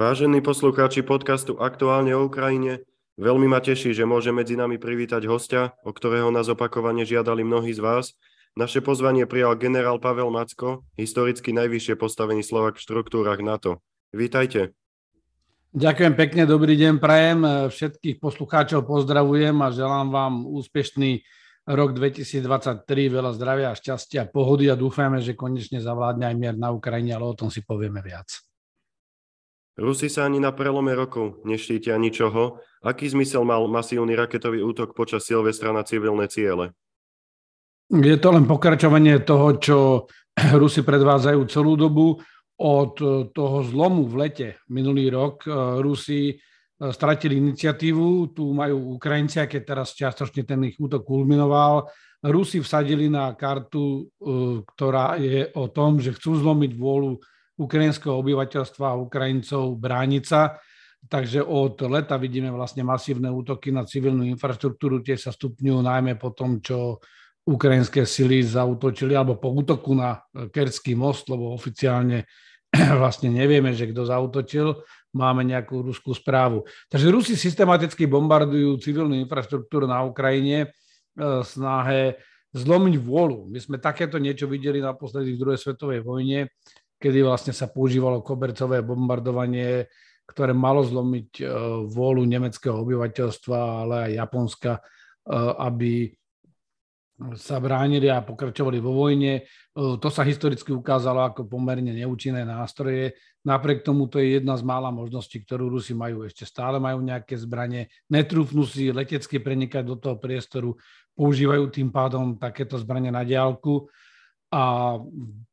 Vážení poslucháči podcastu Aktuálne o Ukrajine, veľmi ma teší, že môže medzi nami privítať hostia, o ktorého nás opakovane žiadali mnohí z vás. Naše pozvanie prijal generál Pavel Macko, historicky najvyššie postavený Slovak v štruktúrach NATO. Vítajte. Ďakujem pekne, dobrý deň, prajem. Všetkých poslucháčov pozdravujem a želám vám úspešný rok 2023, veľa zdravia, šťastia, pohody a dúfajme, že konečne zavládne aj mier na Ukrajine, ale o tom si povieme viac. Rusi sa ani na prelome rokov neštítia ničoho. Aký zmysel mal masívny raketový útok počas Silvestra na civilné ciele? Je to len pokračovanie toho, čo Rusi predvádzajú celú dobu. Od toho zlomu v lete minulý rok eh, Rusi eh, stratili iniciatívu, tu majú Ukrajinci, keď teraz čiastočne ten ich útok kulminoval. Rusi vsadili na kartu, ktorá je o tom, že chcú zlomiť vôľu ukrajinského obyvateľstva a Ukrajincov brániť sa. Takže od leta vidíme vlastne masívne útoky na civilnú infraštruktúru, tie sa stupňujú najmä po tom, čo ukrajinské sily zautočili, alebo po útoku na Kerský most, lebo oficiálne vlastne nevieme, že kto zautočil, máme nejakú ruskú správu. Takže Rusi systematicky bombardujú civilnú infraštruktúru na Ukrajine v snahe zlomiť vôľu. My sme takéto niečo videli naposledy v druhej svetovej vojne, kedy vlastne sa používalo kobercové bombardovanie, ktoré malo zlomiť e, vôľu nemeckého obyvateľstva, ale aj Japonska, e, aby sa bránili a pokračovali vo vojne. E, to sa historicky ukázalo ako pomerne neúčinné nástroje. Napriek tomu to je jedna z mála možností, ktorú Rusi majú. Ešte stále majú nejaké zbranie. Netrúfnú si letecky prenikať do toho priestoru. Používajú tým pádom takéto zbranie na diálku a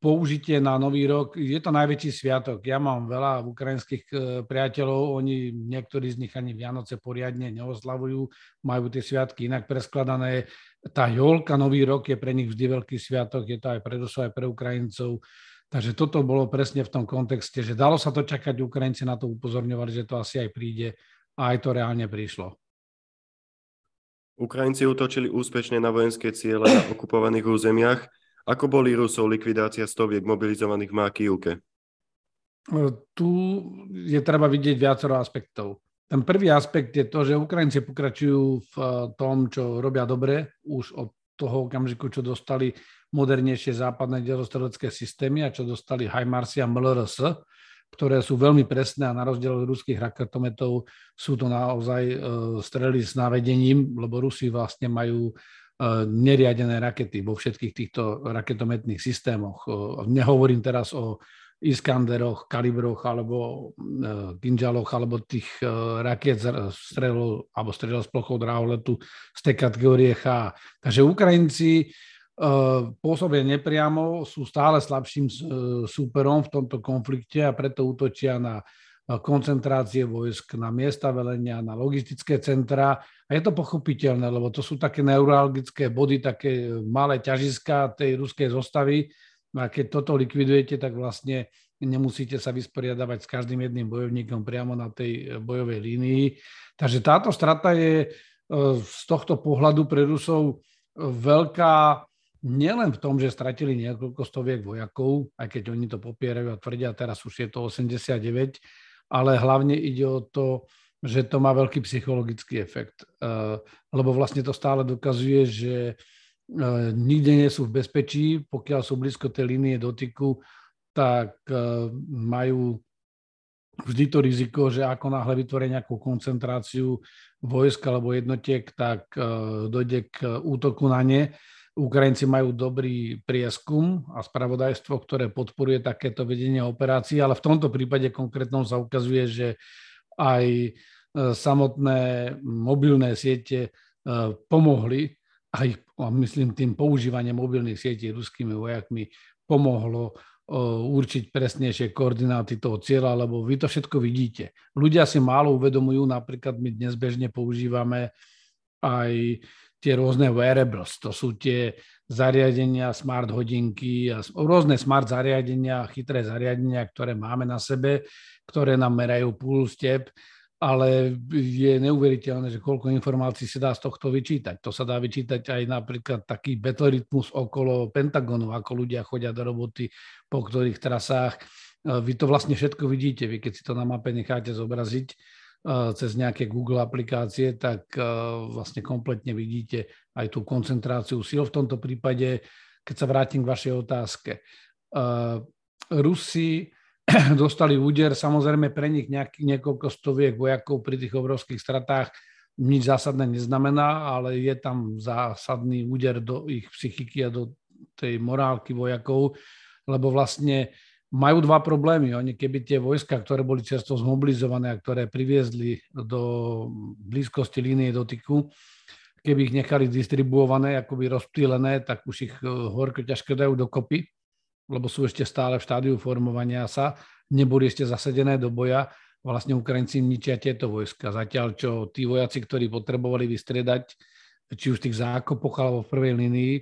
použitie na Nový rok, je to najväčší sviatok. Ja mám veľa ukrajinských e, priateľov, oni, niektorí z nich ani Vianoce poriadne neoslavujú, majú tie sviatky inak preskladané. Tá jolka, Nový rok je pre nich vždy veľký sviatok, je to aj pre Rusov, aj pre Ukrajincov. Takže toto bolo presne v tom kontexte, že dalo sa to čakať, Ukrajinci na to upozorňovali, že to asi aj príde a aj to reálne prišlo. Ukrajinci útočili úspešne na vojenské ciele na okupovaných územiach. Ako boli Rusov likvidácia stoviek mobilizovaných v Mákivke? Tu je treba vidieť viacero aspektov. Ten prvý aspekt je to, že Ukrajinci pokračujú v eh, tom, čo robia dobre, už od toho okamžiku, čo dostali modernejšie západné delostredecké systémy a čo dostali HIMARS a MLRS, ktoré sú veľmi presné a na rozdiel od ruských raketometov sú to naozaj eh, strely s navedením, lebo Rusi vlastne majú neriadené rakety vo všetkých týchto raketometných systémoch. E, nehovorím teraz o Iskanderoch, kalibroch alebo e, Kinžaloch alebo tých raket strelov alebo strelov s plochou draholetu z tej kategórie H. Takže Ukrajinci pôsobia nepriamo, sú stále slabším súperom v tomto konflikte a preto útočia na koncentrácie vojsk na miesta velenia, na logistické centra. A je to pochopiteľné, lebo to sú také neurologické body, také malé ťažiska tej ruskej zostavy. A keď toto likvidujete, tak vlastne nemusíte sa vysporiadavať s každým jedným bojovníkom priamo na tej bojovej línii. Takže táto strata je e, z tohto pohľadu pre Rusov veľká nielen v tom, že stratili niekoľko stoviek vojakov, aj keď oni to popierajú a tvrdia, teraz už je to 89, ale hlavne ide o to, že to má veľký psychologický efekt. Eh, lebo vlastne to stále dokazuje, že eh, nikde nie sú v bezpečí, pokiaľ sú blízko tej línie dotyku, tak eh, majú vždy to riziko, že ako náhle vytvoria nejakú koncentráciu vojsk alebo jednotiek, tak dojde k útoku na ne Ukrajinci majú dobrý prieskum a spravodajstvo, ktoré podporuje takéto vedenie operácií, ale v tomto prípade konkrétnom sa ukazuje, že aj e, samotné mobilné siete e, pomohli, aj myslím tým používanie mobilných sietí ruskými vojakmi pomohlo e, určiť presnejšie koordináty toho cieľa, lebo vy to všetko vidíte. Ľudia si málo uvedomujú, napríklad my dnes bežne používame aj tie rôzne wearables, to sú tie zariadenia, smart hodinky a rôzne smart zariadenia, chytré zariadenia, ktoré máme na sebe, ktoré nám merajú puls, tep, ale je neuveriteľné, že koľko informácií sa dá z tohto vyčítať. To sa dá vyčítať aj napríklad taký betorytmus okolo Pentagonu, ako ľudia chodia do roboty, po ktorých trasách vy to vlastne všetko vidíte. Vy keď si to na mape necháte zobraziť cez nejaké Google aplikácie, tak vlastne kompletne vidíte aj tú koncentráciu síl. V tomto prípade, keď sa vrátim k vašej otázke, Rusi dostali úder, samozrejme pre nich nejaký, niekoľko stoviek vojakov pri tých obrovských stratách nič zásadné neznamená, ale je tam zásadný úder do ich psychiky a do tej morálky vojakov, lebo vlastne majú dva problémy. Oni keby tie vojska, ktoré boli často zmobilizované a ktoré priviezli do blízkosti línie dotyku, keby ich nechali distribuované, akoby rozptýlené, tak už ich eh, horko ťažko dajú dokopy lebo sú ešte stále v štádiu formovania sa, neboli ešte zasedené do boja, vlastne Ukrajinci ničia tieto vojska. Zatiaľ, čo tí vojaci, ktorí potrebovali vystriedať, či už v tých zákopoch alebo v prvej línii,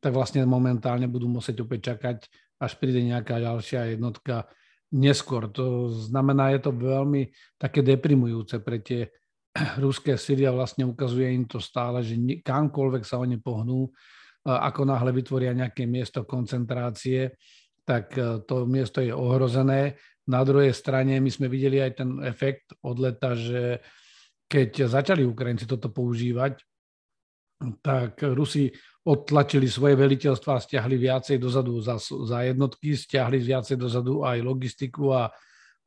tak vlastne momentálne budú musieť opäť čakať, až príde nejaká ďalšia jednotka neskôr. To znamená, je to veľmi také deprimujúce pre tie ruské síly a vlastne ukazuje im to stále, že kamkoľvek sa oni pohnú, ako náhle vytvoria nejaké miesto koncentrácie, tak e, to miesto je ohrozené. Na druhej strane my sme videli aj ten efekt od leta, že keď začali Ukrajinci toto používať, tak Rusi odtlačili svoje veliteľstva a stiahli viacej dozadu za, za jednotky, stiahli viacej dozadu aj logistiku a,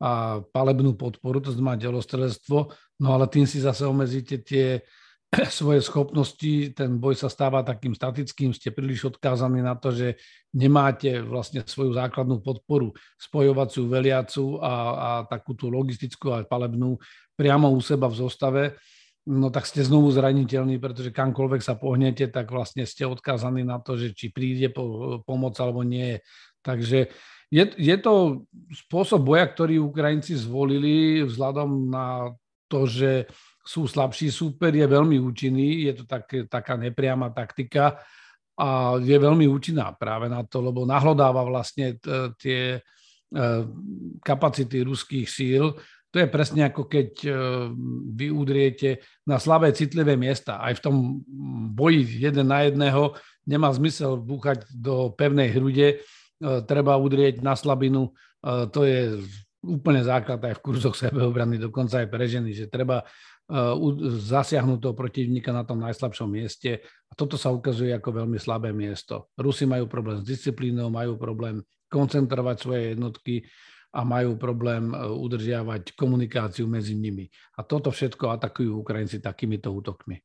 a palebnú podporu, to znamená delostrelectvo, no ale tým si zase omezíte tie svoje schopnosti, ten boj sa stáva takým statickým, ste príliš odkázaní na to, že nemáte vlastne svoju základnú podporu, spojovaciu, veliacu a, a takú tú logistickú a palebnú priamo u seba v zostave, no tak ste znovu zraniteľní, pretože kamkoľvek sa pohnete, tak vlastne ste odkázaní na to, že či príde po, pomoc alebo nie. Takže je, je to spôsob boja, ktorý Ukrajinci zvolili vzhľadom na to, že sú slabší súper, je veľmi účinný, je to tak, taká nepriama taktika a je veľmi účinná práve na to, lebo nahlodáva vlastne tie e, kapacity ruských síl. To je presne ako keď e, vy udriete na slabé citlivé miesta. Aj v tom boji jeden na jedného nemá zmysel búchať do pevnej hrude, e, treba udrieť na slabinu. To je úplne základ aj v kurzoch sebeobrany, dokonca aj pre ženy, že treba zasiahnuť toho protivníka na tom najslabšom mieste. A toto sa ukazuje ako veľmi slabé miesto. Rusi majú problém s disciplínou, majú problém koncentrovať svoje jednotky a majú problém e, udržiavať komunikáciu medzi nimi. A toto všetko atakujú Ukrajinci takýmito útokmi.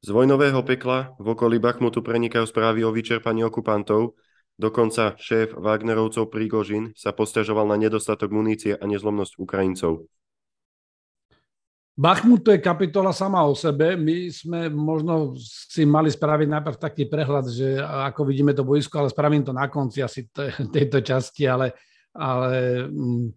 Z vojnového pekla v okolí Bachmutu prenikajú správy o vyčerpaní okupantov. Dokonca šéf Wagnerovcov Prigožin sa postažoval na nedostatok munície a nezlomnosť Ukrajincov. Bachmut to je kapitola sama o sebe. My sme možno si mali spraviť najprv taký prehľad, že ako vidíme to boisko, ale spravím to na konci asi tejto časti, ale, ale mm,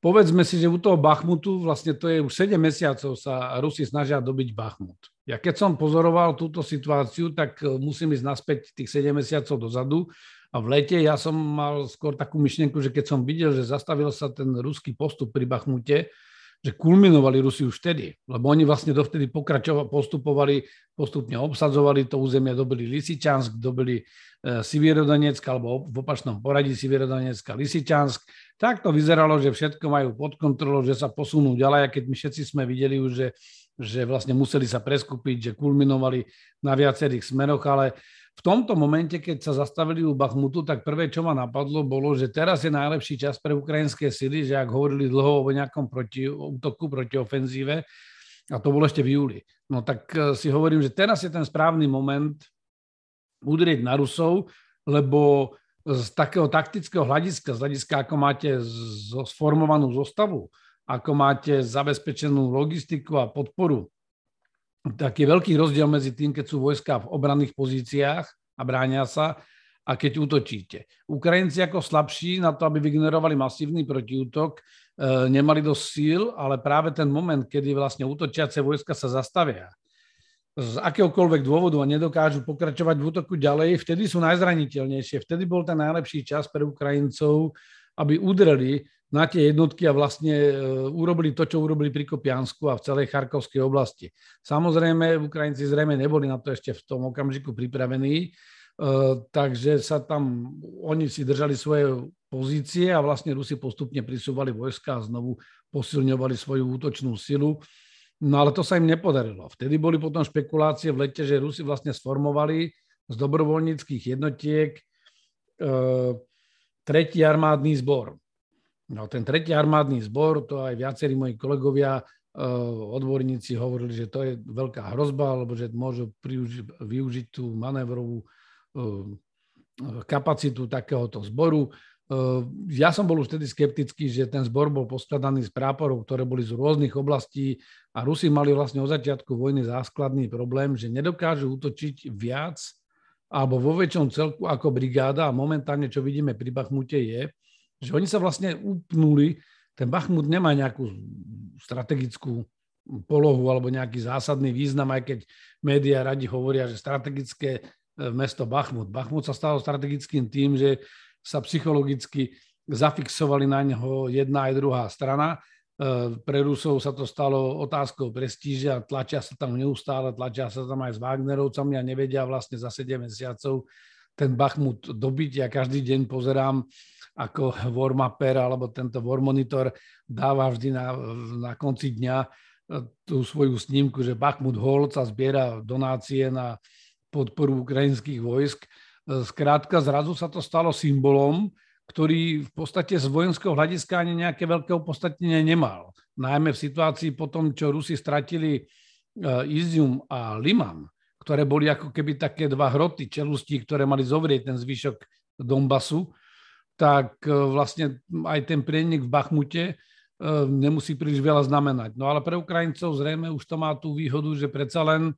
povedzme si, že u toho Bachmutu vlastne to je už 7 mesiacov sa Rusi snažia dobiť Bachmut. Ja keď som pozoroval túto situáciu, tak e, musím ísť naspäť tých 7 mesiacov dozadu a v lete ja som mal skôr takú myšlienku, že keď som videl, že zastavil sa ten ruský postup pri Bachmute, že kulminovali Rusi už vtedy, lebo oni vlastne dovtedy pokračovali, postupovali, postupne obsadzovali to územie, dobili Lisičansk, dobili e, alebo v opačnom poradí Sivierodonetsk a Lisičansk. Tak to vyzeralo, že všetko majú pod kontrolou, že sa posunú ďalej, a keď my všetci sme videli už, že, že vlastne museli sa preskúpiť, že kulminovali na viacerých smeroch, ale v tomto momente, keď sa zastavili u Bachmutu, tak prvé, čo ma napadlo, bolo, že teraz je najlepší čas pre ukrajinské sily, že ak hovorili dlho o nejakom proti, útoku proti ofenzíve, a to bolo ešte v júli. No tak e, si hovorím, že teraz je ten správny moment udrieť na Rusov, lebo z takého taktického hľadiska, z hľadiska, ako máte sformovanú zostavu, ako máte zabezpečenú logistiku a podporu, taký veľký rozdiel medzi tým, keď sú vojska v obranných pozíciách a bránia sa a keď útočíte. Ukrajinci ako slabší na to, aby vygenerovali masívny protiútok, e, nemali dosť síl, ale práve ten moment, kedy vlastne útočiace vojska sa zastavia z akéhokoľvek dôvodu a nedokážu pokračovať v útoku ďalej, vtedy sú najzraniteľnejšie. Vtedy bol ten najlepší čas pre Ukrajincov, aby udreli na tie jednotky a vlastne e, urobili to, čo urobili pri Kopiansku a v celej Charkovskej oblasti. Samozrejme, Ukrajinci zrejme neboli na to ešte v tom okamžiku pripravení, e, takže sa tam, oni si držali svoje pozície a vlastne Rusi postupne prisúvali vojska a znovu posilňovali svoju útočnú silu. No ale to sa im nepodarilo. Vtedy boli potom špekulácie v lete, že Rusi vlastne sformovali z dobrovoľníckých jednotiek e, tretí armádny zbor. No ten tretí armádny zbor, to aj viacerí moji kolegovia, e, odborníci hovorili, že to je veľká hrozba, alebo že môžu využiť tú manévrovú e, kapacitu takéhoto zboru. Ja som bol už vtedy skeptický, že ten zbor bol poskladaný z práporov, ktoré boli z rôznych oblastí a Rusi mali vlastne od začiatku vojny záskladný problém, že nedokážu útočiť viac alebo vo väčšom celku ako brigáda a momentálne, čo vidíme pri Bachmute je, že oni sa vlastne upnuli, ten Bachmut nemá nejakú strategickú polohu alebo nejaký zásadný význam, aj keď médiá radi hovoria, že strategické e, mesto Bachmut. Bachmut sa stalo strategickým tým, že sa psychologicky zafixovali na neho jedna aj druhá strana Eh, pre Rusov sa to stalo otázkou prestížia, tlačia sa tam neustále, tlačia sa tam aj s Wagnerovcami a nevedia vlastne za 7 mesiacov ten Bachmut dobiť. Ja každý deň pozerám, ako Warmapper alebo tento War Monitor dáva vždy na, na konci dňa eh, tú svoju snímku, že Bachmut Hol sa zbiera donácie na podporu ukrajinských vojsk. Eh, skrátka, zrazu sa to stalo symbolom, ktorý v podstate z vojenského hľadiska ani nejaké veľké opodstatnenie nemal. Najmä v situácii po tom, čo Rusi stratili e, Izium a Liman, ktoré boli ako keby také dva hroty čelustí, ktoré mali zovrieť ten zvyšok Donbasu, tak e, vlastne aj ten prienik v Bachmute e, nemusí príliš veľa znamenať. No ale pre Ukrajincov zrejme už to má tú výhodu, že predsa len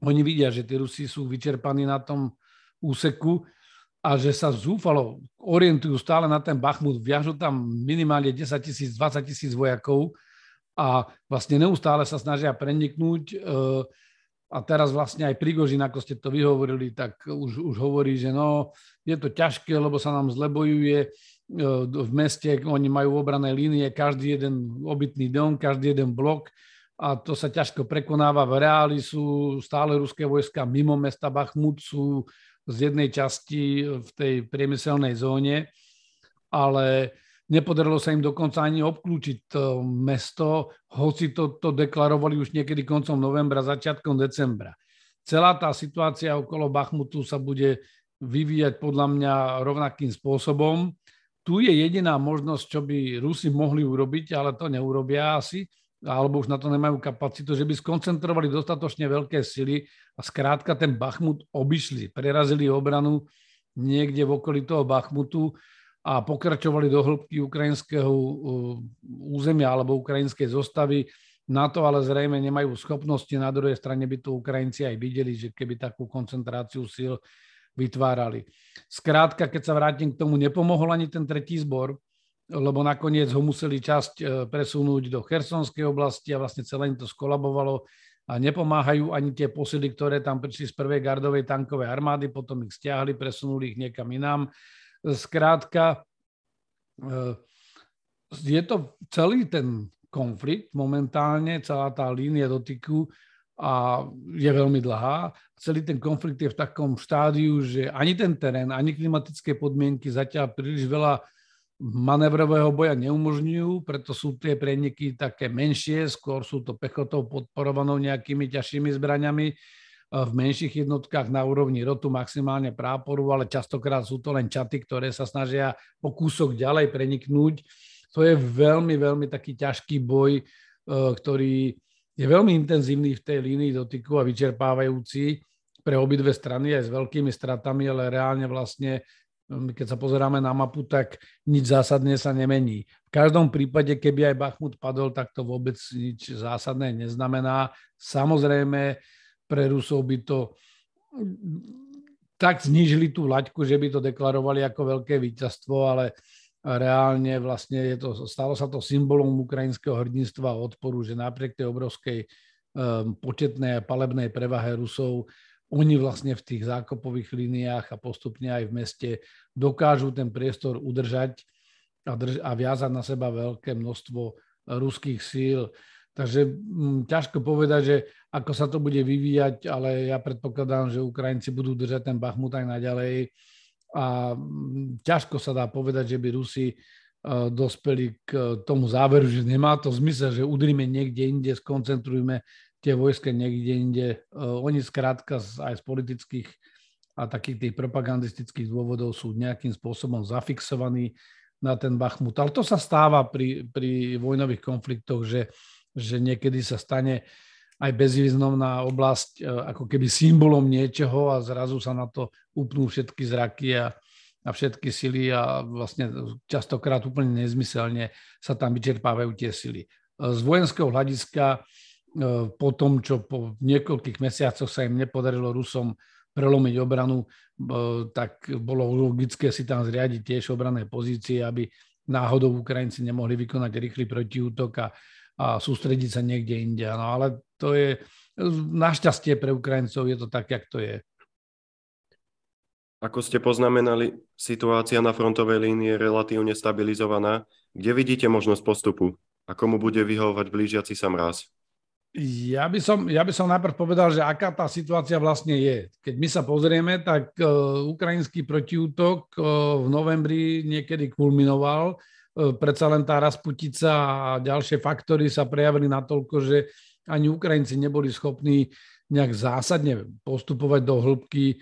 oni vidia, že tí Rusi sú vyčerpaní na tom úseku a že sa zúfalo orientujú stále na ten Bachmut, viažu tam minimálne 10 tisíc, 20 tisíc vojakov a vlastne neustále sa snažia preniknúť. Eh, a teraz vlastne aj Prigožin, ako ste to vyhovorili, tak už, už hovorí, že no, je to ťažké, lebo sa nám zle bojuje eh, v meste, oni majú obrané línie, každý jeden obytný dom, každý jeden blok a to sa ťažko prekonáva. V reáli sú stále ruské vojska mimo mesta Bachmut, sú z jednej časti v tej priemyselnej zóne, ale nepodarilo sa im dokonca ani obklúčiť to mesto, hoci to, to deklarovali už niekedy koncom novembra, začiatkom decembra. Celá tá situácia okolo Bachmutu sa bude vyvíjať podľa mňa rovnakým spôsobom. Tu je jediná možnosť, čo by Rusi mohli urobiť, ale to neurobia asi, alebo už na to nemajú kapacitu, že by skoncentrovali dostatočne veľké sily a skrátka ten Bachmut obišli, prerazili obranu niekde v okolí toho Bachmutu a pokračovali do hĺbky ukrajinského uh, územia alebo ukrajinskej zostavy. Na to ale zrejme nemajú schopnosti. Na druhej strane by to Ukrajinci aj videli, že keby takú koncentráciu síl vytvárali. Skrátka, keď sa vrátim k tomu, nepomohol ani ten tretí zbor, lebo nakoniec ho museli časť e, presunúť do Chersonskej oblasti a vlastne celé im to skolabovalo a nepomáhajú ani tie posily, ktoré tam prišli z prvej gardovej tankovej armády, potom ich stiahli, presunuli ich niekam inám. Skrátka, e, je to celý ten konflikt momentálne, celá tá línia dotyku a je veľmi dlhá. Celý ten konflikt je v takom štádiu, že ani ten terén, ani klimatické podmienky zatiaľ príliš veľa manevrového boja neumožňujú, preto sú tie preniky také menšie, skôr sú to pechotou podporovanou nejakými ťažšími zbraňami v menších jednotkách na úrovni rotu, maximálne práporu, ale častokrát sú to len čaty, ktoré sa snažia po kúsok ďalej preniknúť. To je veľmi, veľmi taký ťažký boj, e, ktorý je veľmi intenzívny v tej línii dotyku a vyčerpávajúci pre obidve strany aj s veľkými stratami, ale reálne vlastne keď sa pozeráme na mapu, tak nič zásadne sa nemení. V každom prípade, keby aj Bachmut padol, tak to vôbec nič zásadné neznamená. Samozrejme, pre Rusov by to tak znížili tú laťku, že by to deklarovali ako veľké víťazstvo, ale reálne vlastne je to, stalo sa to symbolom ukrajinského hrdinstva a odporu, že napriek tej obrovskej um, početnej a palebnej prevahe Rusov oni vlastne v tých zákopových líniách a postupne aj v meste dokážu ten priestor udržať a, drž- a viazať na seba veľké množstvo ruských síl. Takže m, mm, ťažko povedať, že ako sa to bude vyvíjať, ale ja predpokladám, že Ukrajinci budú držať ten Bachmut aj naďalej a ťažko sa dá povedať, že by Rusi dospeli k tomu záveru, že nemá to zmysel, že udrime niekde inde, skoncentrujme tie vojska niekde inde. Oni skrátka aj z politických a takých tých propagandistických dôvodov sú nejakým spôsobom zafixovaní na ten Bachmut. Ale to sa stáva pri, pri vojnových konfliktoch, že, že niekedy sa stane aj bezvýznamná oblasť ako keby symbolom niečoho a zrazu sa na to upnú všetky zraky a, a všetky sily a vlastne častokrát úplne nezmyselne sa tam vyčerpávajú tie sily. Z vojenského hľadiska e, po tom, čo po niekoľkých mesiacoch sa im nepodarilo Rusom prelomiť obranu, e, tak bolo logické si tam zriadiť tiež obrané pozície, aby náhodou Ukrajinci nemohli vykonať rýchly protiútok a, a sústrediť sa niekde inde. No ale to je, našťastie pre Ukrajincov je to tak, jak to je. Ako ste poznamenali, situácia na frontovej línii je relatívne stabilizovaná. Kde vidíte možnosť postupu? A komu bude vyhovovať blížiaci sa mraz? Ja by, som, ja by som najprv povedal, že aká tá situácia vlastne je. Keď my sa pozrieme, tak uh, ukrajinský protiútok uh, v novembri niekedy kulminoval. Uh, predsa len tá Rasputica a ďalšie faktory sa prejavili natoľko, že ani Ukrajinci neboli schopní nejak zásadne postupovať do hĺbky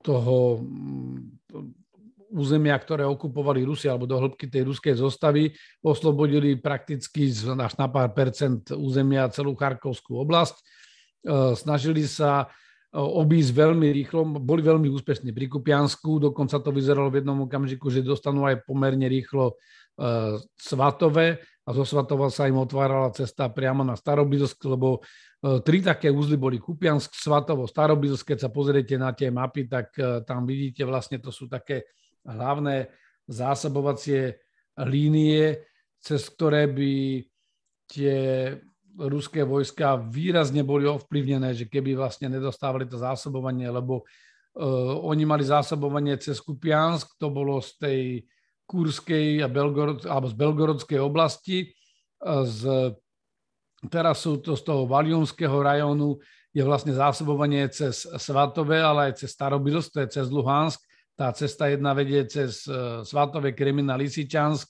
toho mm, územia, ktoré okupovali Rusi, alebo do hĺbky tej ruskej zostavy, oslobodili prakticky až na pár percent územia celú Charkovskú oblasť. E, snažili sa e, obísť veľmi rýchlo, boli veľmi úspešní pri Kupiansku, dokonca to vyzeralo v jednom okamžiku, že dostanú aj pomerne rýchlo e, Svatové a zo Svatova sa im otvárala cesta priamo na Starobilsk, lebo E, tri také úzly boli. Kupiansk, Svatovo, Starobilsk. Keď sa pozriete na tie mapy, tak e, tam vidíte vlastne, to sú také hlavné zásobovacie línie, cez ktoré by tie ruské vojska výrazne boli ovplyvnené, že keby vlastne nedostávali to zásobovanie, lebo uh, oni mali zásobovanie cez Kupiansk, to bolo z tej Kurskej a Belgorod, alebo z Belgorodskej oblasti, uh, z Teraz sú to z toho Valiumského rajónu, je vlastne zásobovanie cez Svatové, ale aj cez Starobilsk, to je cez Luhansk. Tá cesta jedna vedie cez e, Svatové Kremina Lisičansk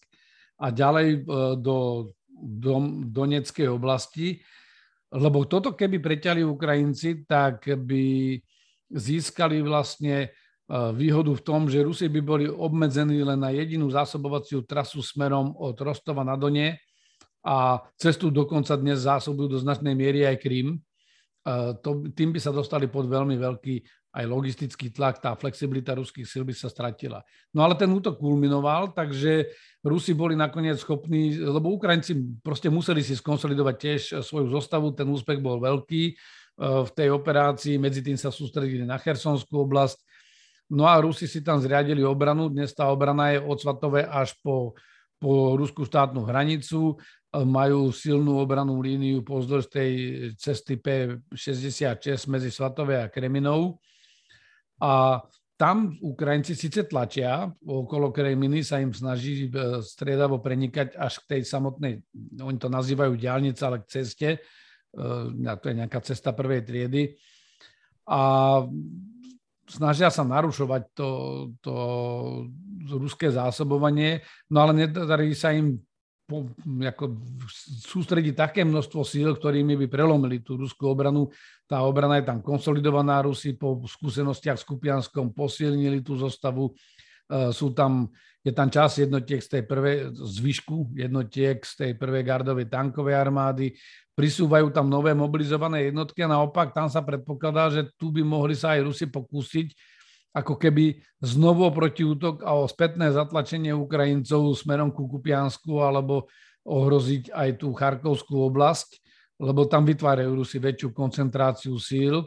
a ďalej e, do, do Doneckej oblasti. Lebo toto keby preťali Ukrajinci, tak by získali vlastne e, výhodu v tom, že Rusi by boli obmedzení len na jedinú zásobovaciu trasu smerom od Rostova na Donie, a cestu dokonca dnes zásobujú do značnej miery aj Krym. To, tým by sa dostali pod veľmi veľký aj logistický tlak, tá flexibilita ruských síl by sa stratila. No ale ten útok kulminoval, takže Rusi boli nakoniec schopní, lebo Ukrajinci proste museli si skonsolidovať tiež svoju zostavu, ten úspech bol veľký e, v tej operácii, medzi tým sa sústredili na Chersonskú oblasť, no a Rusi si tam zriadili obranu, dnes tá obrana je od Svatové až po, po ruskú štátnu hranicu majú silnú obranú líniu pozdĺž tej cesty P66 medzi Svatové a Kreminou. A tam Ukrajinci síce tlačia, okolo Kreminy sa im snaží e, striedavo prenikať až k tej samotnej, oni to nazývajú diálnica, ale k ceste, e, to je nejaká cesta prvej triedy. A snažia sa narušovať to, to ruské zásobovanie, no ale nedarí sa im ako sústrediť také množstvo síl, ktorými by prelomili tú ruskú obranu. Tá obrana je tam konsolidovaná, Rusi po skúsenostiach s Kupianskom posilnili tú zostavu. E, sú tam, je tam čas jednotiek z tej prvej, zvyšku jednotiek z tej prvej gardovej tankovej armády. Prisúvajú tam nové mobilizované jednotky a naopak tam sa predpokladá, že tu by mohli sa aj Rusi pokúsiť ako keby znovu protiútok a o spätné zatlačenie Ukrajincov smerom ku Kupiansku alebo ohroziť aj tú Charkovskú oblasť, lebo tam vytvárajú Rusi väčšiu koncentráciu síl. E,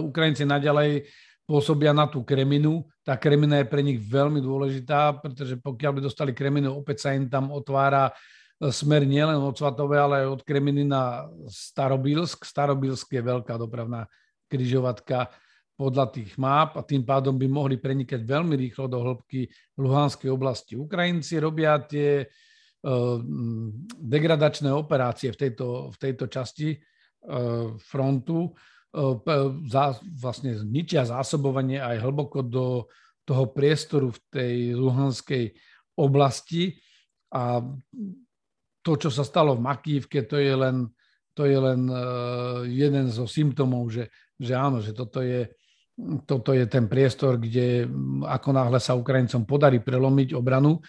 Ukrajinci naďalej pôsobia na tú Kreminu. Tá Kremina je pre nich veľmi dôležitá, pretože pokiaľ by dostali Kreminu, opäť sa im tam otvára e, smer nielen od Svatové, ale aj od Kreminy na Starobilsk. Starobilsk je veľká dopravná križovatka podľa tých map a tým pádom by mohli prenikať veľmi rýchlo do hĺbky Luhanskej oblasti. Ukrajinci robia tie uh, degradačné operácie v tejto, v tejto časti uh, frontu. vlastne zničia zásobovanie aj hlboko do toho priestoru v tej Luhanskej oblasti a to, čo sa stalo v Makívke, to je len, to je len jeden zo symptómov, že, že áno, že toto je, toto je ten priestor, kde ako náhle sa Ukrajincom podarí prelomiť obranu,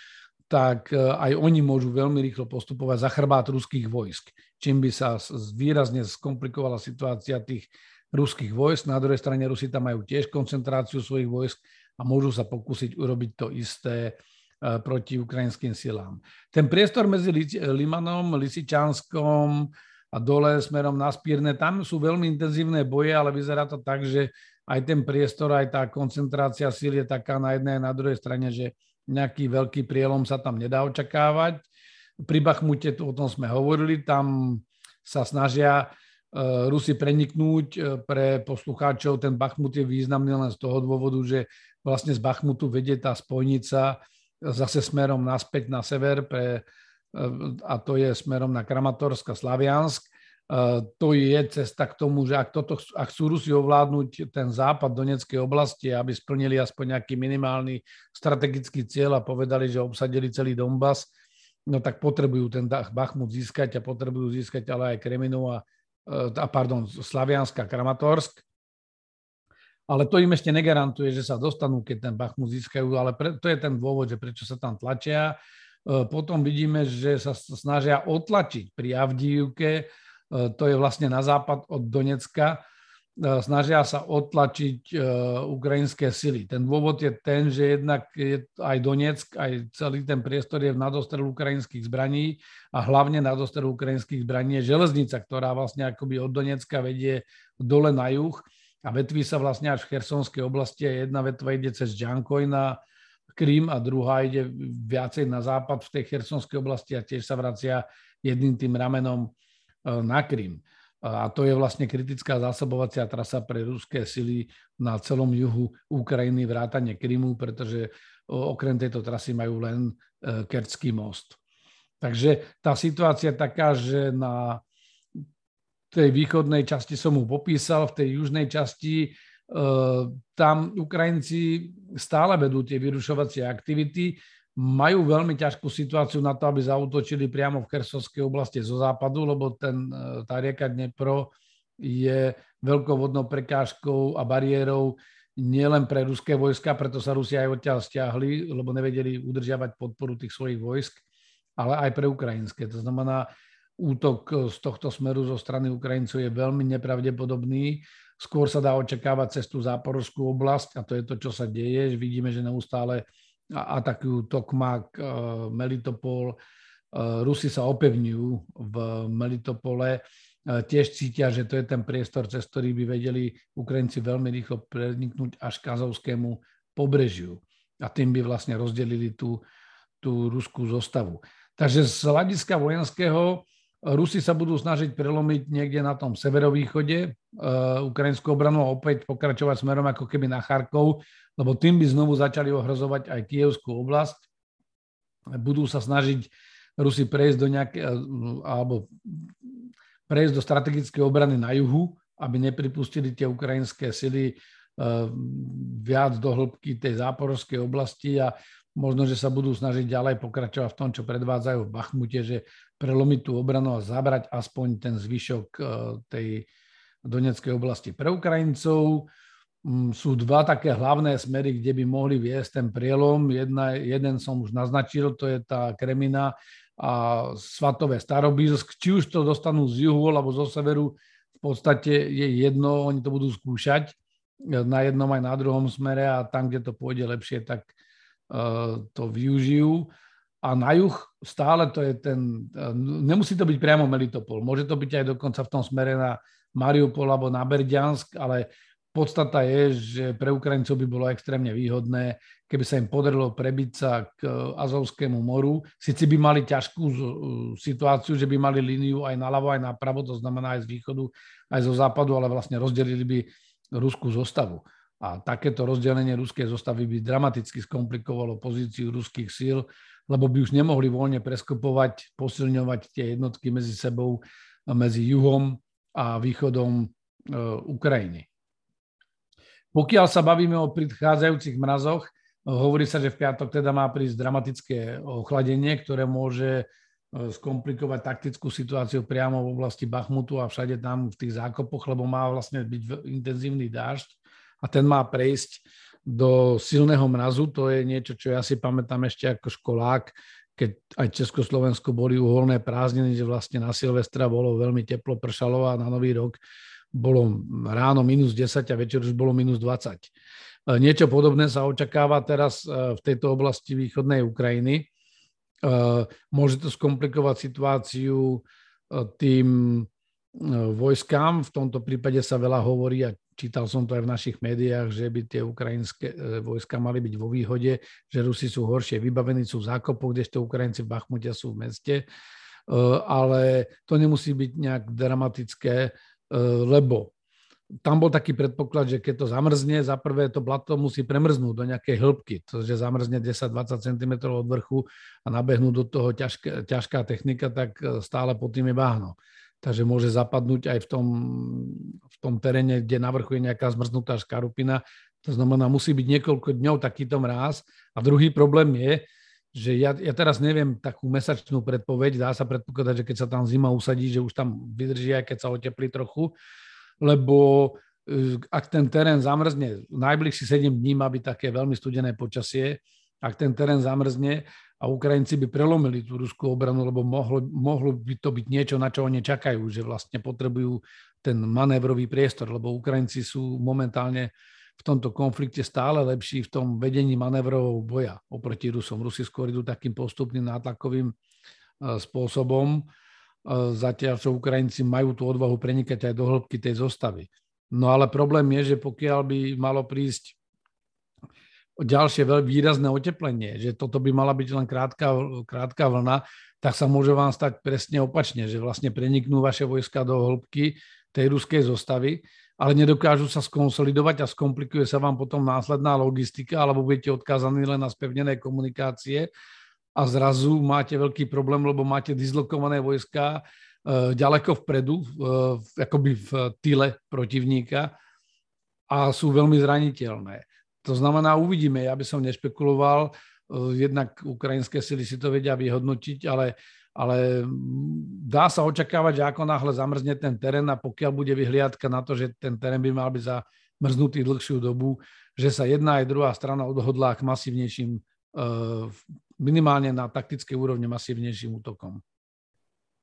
tak e, aj oni môžu veľmi rýchlo postupovať za chrbát ruských vojsk, čím by sa výrazne skomplikovala situácia tých ruských vojsk. Na druhej strane Rusi tam majú tiež koncentráciu svojich vojsk a môžu sa pokúsiť urobiť to isté e, proti ukrajinským silám. Ten priestor medzi Limanom, Lisičanskom a dole smerom na Spírne, tam sú veľmi intenzívne boje, ale vyzerá to tak, že aj ten priestor, aj tá koncentrácia síl je taká na jednej a na druhej strane, že nejaký veľký prielom sa tam nedá očakávať. Pri Bachmute, o tom sme hovorili, tam sa snažia e, Rusi preniknúť. E, pre poslucháčov ten Bachmut je významný len z toho dôvodu, že vlastne z Bachmutu vedie tá spojnica zase smerom naspäť na sever pre, e, a to je smerom na Kramatorsk a Slaviansk. To je cesta k tomu, že ak, toto, ak chcú Rusi ovládnuť ten západ Donetskej oblasti, aby splnili aspoň nejaký minimálny strategický cieľ a povedali, že obsadili celý Donbass, no tak potrebujú ten Bachmut získať a potrebujú získať ale aj Kreminu a, a pardon, Slaviansk a Kramatorsk. Ale to im ešte negarantuje, že sa dostanú, keď ten Bachmut získajú, ale pre, to je ten dôvod, že prečo sa tam tlačia. Potom vidíme, že sa snažia otlačiť pri Avdívke, E, to je vlastne na západ od Donecka, e, snažia sa otlačiť e, ukrajinské sily. Ten dôvod je ten, že jednak je aj Donetsk, aj celý ten priestor je v nadostrelu ukrajinských zbraní a hlavne nadostrelu ukrajinských zbraní je železnica, ktorá vlastne akoby od Donecka vedie dole na juh a vetví sa vlastne až v Chersonskej oblasti a jedna vetva ide cez Džankoj na Krím a druhá ide viacej na západ v tej Chersonskej oblasti a tiež sa vracia jedným tým ramenom E, na Krym. A to je vlastne kritická zásobovacia trasa pre ruské sily na celom juhu Ukrajiny, vrátane Krymu, pretože okrem tejto trasy majú len e, Kerčský most. Takže tá situácia je taká, že na tej východnej časti som mu popísal, v tej južnej časti e, tam Ukrajinci stále vedú tie vyrušovacie aktivity majú veľmi ťažkú situáciu na to, aby zautočili priamo v Kersovskej oblasti zo západu, lebo ten, e, tá rieka Dnepro je veľkou vodnou prekážkou a bariérou nielen pre ruské vojska, preto sa Rusi aj odtiaľ stiahli, lebo nevedeli udržiavať podporu tých svojich vojsk, ale aj pre ukrajinské. To znamená, útok z tohto smeru zo strany Ukrajincov je veľmi nepravdepodobný. Skôr sa dá očakávať cez tú záporovskú oblasť a to je to, čo sa deje. Vidíme, že neustále atakujú Tokmak, eh, Melitopol. Eh, Rusi sa opevňujú v Melitopole. Eh, tiež cítia, že to je ten priestor, cez ktorý by vedeli Ukrajinci veľmi rýchlo preniknúť až k azovskému pobrežiu. A tým by vlastne rozdelili tú, tú ruskú zostavu. Takže z hľadiska vojenského Rusi sa budú snažiť prelomiť niekde na tom severovýchode ukrajinskú obranu a opäť pokračovať smerom ako keby na Charkov, lebo tým by znovu začali ohrozovať aj Kievskú oblasť. Budú sa snažiť Rusi prejsť do nejaké, alebo prejsť do strategickej obrany na juhu, aby nepripustili tie ukrajinské sily e, viac do hĺbky tej záporovskej oblasti a možno, že sa budú snažiť ďalej pokračovať v tom, čo predvádzajú v Bachmute, že prelomiť tú obranu a zabrať aspoň ten zvyšok e, tej Donetskej oblasti pre Ukrajincov. Mm, sú dva také hlavné smery, kde by mohli viesť ten prielom. Jedna, jeden som už naznačil, to je tá Kremina a Svatové Starobílsk. Či už to dostanú z juhu alebo zo severu, v podstate je jedno, oni to budú skúšať na jednom aj na druhom smere a tam, kde to pôjde lepšie, tak uh, to využijú. A na juh stále to je ten, uh, nemusí to byť priamo Melitopol, môže to byť aj dokonca v tom smere na Mariupol alebo na Berďansk, ale Podstata je, že pre Ukrajincov by bolo extrémne výhodné, keby sa im podarilo prebiť sa k Azovskému moru. Sice by mali ťažkú situáciu, že by mali líniu aj naľavo, aj napravo, to znamená aj z východu, aj zo západu, ale vlastne rozdelili by ruskú zostavu. A takéto rozdelenie ruskej zostavy by dramaticky skomplikovalo pozíciu ruských síl, lebo by už nemohli voľne preskopovať, posilňovať tie jednotky medzi sebou, medzi juhom a východom Ukrajiny. Pokiaľ sa bavíme o prichádzajúcich mrazoch, hovorí sa, že v piatok teda má prísť dramatické ochladenie, ktoré môže skomplikovať taktickú situáciu priamo v oblasti Bachmutu a všade tam v tých zákopoch, lebo má vlastne byť intenzívny dážď a ten má prejsť do silného mrazu. To je niečo, čo ja si pamätám ešte ako školák, keď aj Československo boli uholné prázdniny, že vlastne na Silvestra bolo veľmi teplo, pršalo a na Nový rok bolo ráno minus 10 a večer už bolo minus 20. E, niečo podobné sa očakáva teraz e, v tejto oblasti východnej Ukrajiny Eh, môže to skomplikovať situáciu tým vojskám. V tomto prípade sa veľa hovorí, a čítal som to aj v našich médiách, že by tie ukrajinské vojska mali byť vo výhode, že Rusi sú horšie vybavení, sú v zákopoch, kdežto Ukrajinci v Bachmute sú v meste. Ale to nemusí byť nejak dramatické, lebo tam bol taký predpoklad, že keď to zamrzne, za prvé to blato musí premrznúť do nejakej hĺbky, to, že zamrzne 10-20 cm od vrchu a nabehnúť do toho ťažká, ťažká technika, tak e, stále pod tým je váhno. Takže môže zapadnúť aj v tom, v tom teréne, kde na vrchu je nejaká zmrznutá škarupina. To znamená, musí byť niekoľko dňov takýto mráz. A druhý problém je, že ja, ja teraz neviem takú mesačnú predpoveď, dá sa predpokladať, že keď sa tam zima usadí, že už tam vydrží, aj keď sa oteplí trochu, lebo e, ak ten terén zamrzne, najbližší 7 dní má byť také veľmi studené počasie, ak ten terén zamrzne a Ukrajinci by prelomili tú ruskú obranu, lebo mohlo, mohlo by to byť niečo, na čo oni čakajú, že vlastne potrebujú ten manévrový priestor, lebo Ukrajinci sú momentálne v tomto konflikte stále lepší v tom vedení manévrového boja oproti Rusom. Rusi skôr idú takým postupným nátlakovým e, spôsobom zatiaľ čo Ukrajinci majú tú odvahu prenikať aj do hĺbky tej zostavy. No ale problém je, že pokiaľ by malo prísť ďalšie veľmi výrazné oteplenie, že toto by mala byť len krátka, krátka vlna, tak sa môže vám stať presne opačne, že vlastne preniknú vaše vojska do hĺbky tej ruskej zostavy, ale nedokážu sa skonsolidovať a skomplikuje sa vám potom následná logistika, alebo budete odkázaní len na spevnené komunikácie a zrazu máte veľký problém, lebo máte dislokované vojska e, ďaleko vpredu, e, akoby v tyle protivníka a sú veľmi zraniteľné. To znamená, uvidíme, ja by som nešpekuloval, e, jednak ukrajinské sily si to vedia vyhodnotiť, ale, ale dá sa očakávať, že ako náhle zamrzne ten terén a pokiaľ bude vyhliadka na to, že ten terén by mal byť zamrznutý dlhšiu dobu, že sa jedna aj druhá strana odhodlá k masívnejším minimálne na taktickej úrovni masívnejším útokom.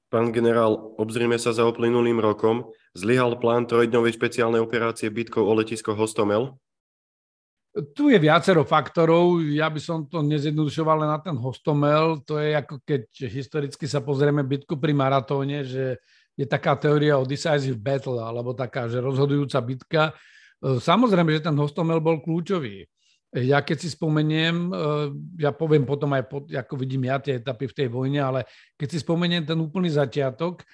Pán generál, obzrieme sa za uplynulým rokom. Zlyhal plán trojdňovej špeciálnej operácie bitkov o letisko Hostomel? Tu je viacero faktorov. Ja by som to nezjednodušoval len na ten Hostomel. To je ako keď historicky sa pozrieme bitku pri maratóne, že je taká teória o decisive battle, alebo taká, že rozhodujúca bitka. Samozrejme, že ten Hostomel bol kľúčový. Ja keď si spomeniem, eh, ja poviem potom aj, pod, ako vidím ja tie etapy v tej vojne, ale keď si spomeniem ten úplný začiatok,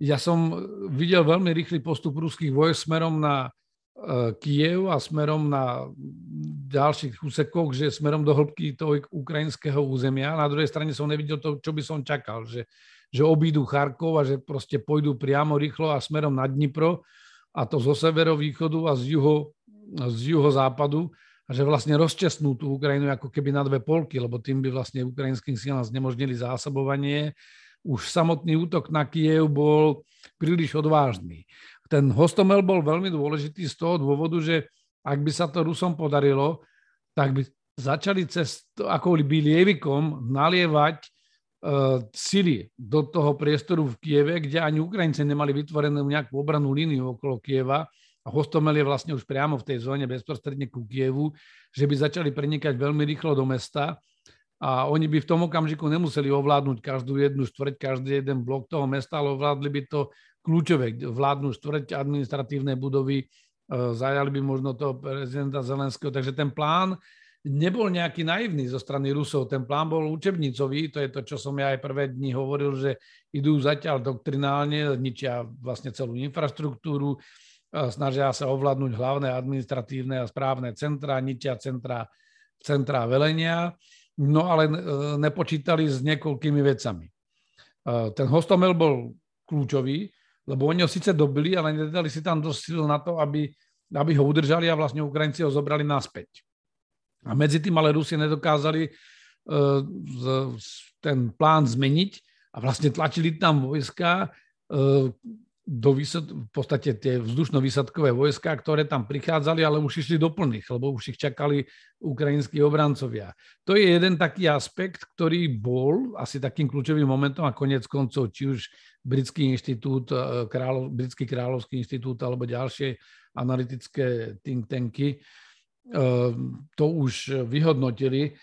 ja som videl veľmi rýchly postup ruských vojsk smerom na Kiev a smerom na ďalších úsekoch, že smerom do hĺbky toho ukrajinského územia. Na druhej strane som nevidel to, čo by som čakal, že, že obídu Charkov a že proste pôjdu priamo rýchlo a smerom na Dnipro a to zo severovýchodu a z, juho, z juhozápadu a že vlastne rozčesnú tú Ukrajinu ako keby na dve polky, lebo tým by vlastne ukrajinským silám znemožnili zásobovanie. Už samotný útok na Kiev bol príliš odvážny. Ten Hostomel bol veľmi dôležitý z toho dôvodu, že ak by sa to Rusom podarilo, tak by začali cez ako by lievikom nalievať uh, sily do toho priestoru v Kieve, kde ani Ukrajinci nemali vytvorenú nejakú obranú líniu okolo Kieva. A Hostomel je vlastne už priamo v tej zóne bezprostredne ku Kievu, že by začali prenikať veľmi rýchlo do mesta. A oni by v tom okamžiku nemuseli ovládnuť každú jednu štvrť, každý jeden blok toho mesta, ale ovládli by to kľúčové, vládnu štvrť, administratívne budovy, e, zajali by možno toho prezidenta Zelenského. Takže ten plán nebol nejaký naivný zo strany Rusov. Ten plán bol učebnicový, to je to, čo som ja aj prvé dni hovoril, že idú zatiaľ doktrinálne, ničia vlastne celú infraštruktúru, snažia sa ovládnuť hlavné administratívne a správne centra, ničia centra, centra velenia, no ale e, nepočítali s niekoľkými vecami. E, ten hostomel bol kľúčový, lebo oni ho síce dobili, ale nedali si tam dosť síl na to, aby, aby ho udržali a vlastne Ukrajinci ho zobrali naspäť. A medzi tým ale Rusi nedokázali uh, ten plán zmeniť a vlastne tlačili tam vojska uh, do výsad, v podstate tie vzdušno-výsadkové vojska, ktoré tam prichádzali, ale už išli do plných, lebo už ich čakali ukrajinskí obrancovia. To je jeden taký aspekt, ktorý bol asi takým kľúčovým momentom a konec koncov, či už Britský inštitút, e, kráľov, Britský kráľovský inštitút alebo ďalšie analytické think tanky, e, to už vyhodnotili,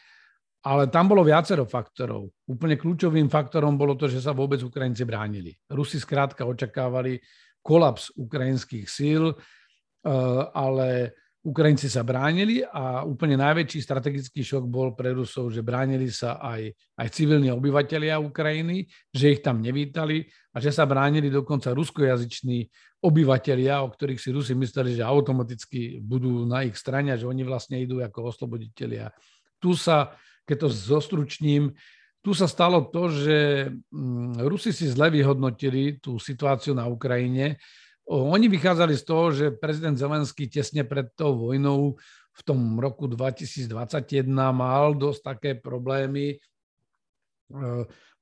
ale tam bolo viacero faktorov. Úplne kľúčovým faktorom bolo to, že sa vôbec Ukrajinci bránili. Rusi skrátka očakávali kolaps ukrajinských síl, eh, ale Ukrajinci sa bránili a úplne najväčší strategický šok bol pre Rusov, že bránili sa aj, aj civilní obyvateľia Ukrajiny, že ich tam nevítali a že sa bránili dokonca ruskojazyční obyvateľia, o ktorých si Rusi mysleli, že automaticky budú na ich strane, že oni vlastne idú ako osloboditeľia. Tu sa keď to zostručním, tu sa stalo to, že mm, Rusi si zle vyhodnotili tú situáciu na Ukrajine. Oni vychádzali z toho, že prezident Zelenský tesne pred tou vojnou v tom roku 2021 mal dosť také problémy e,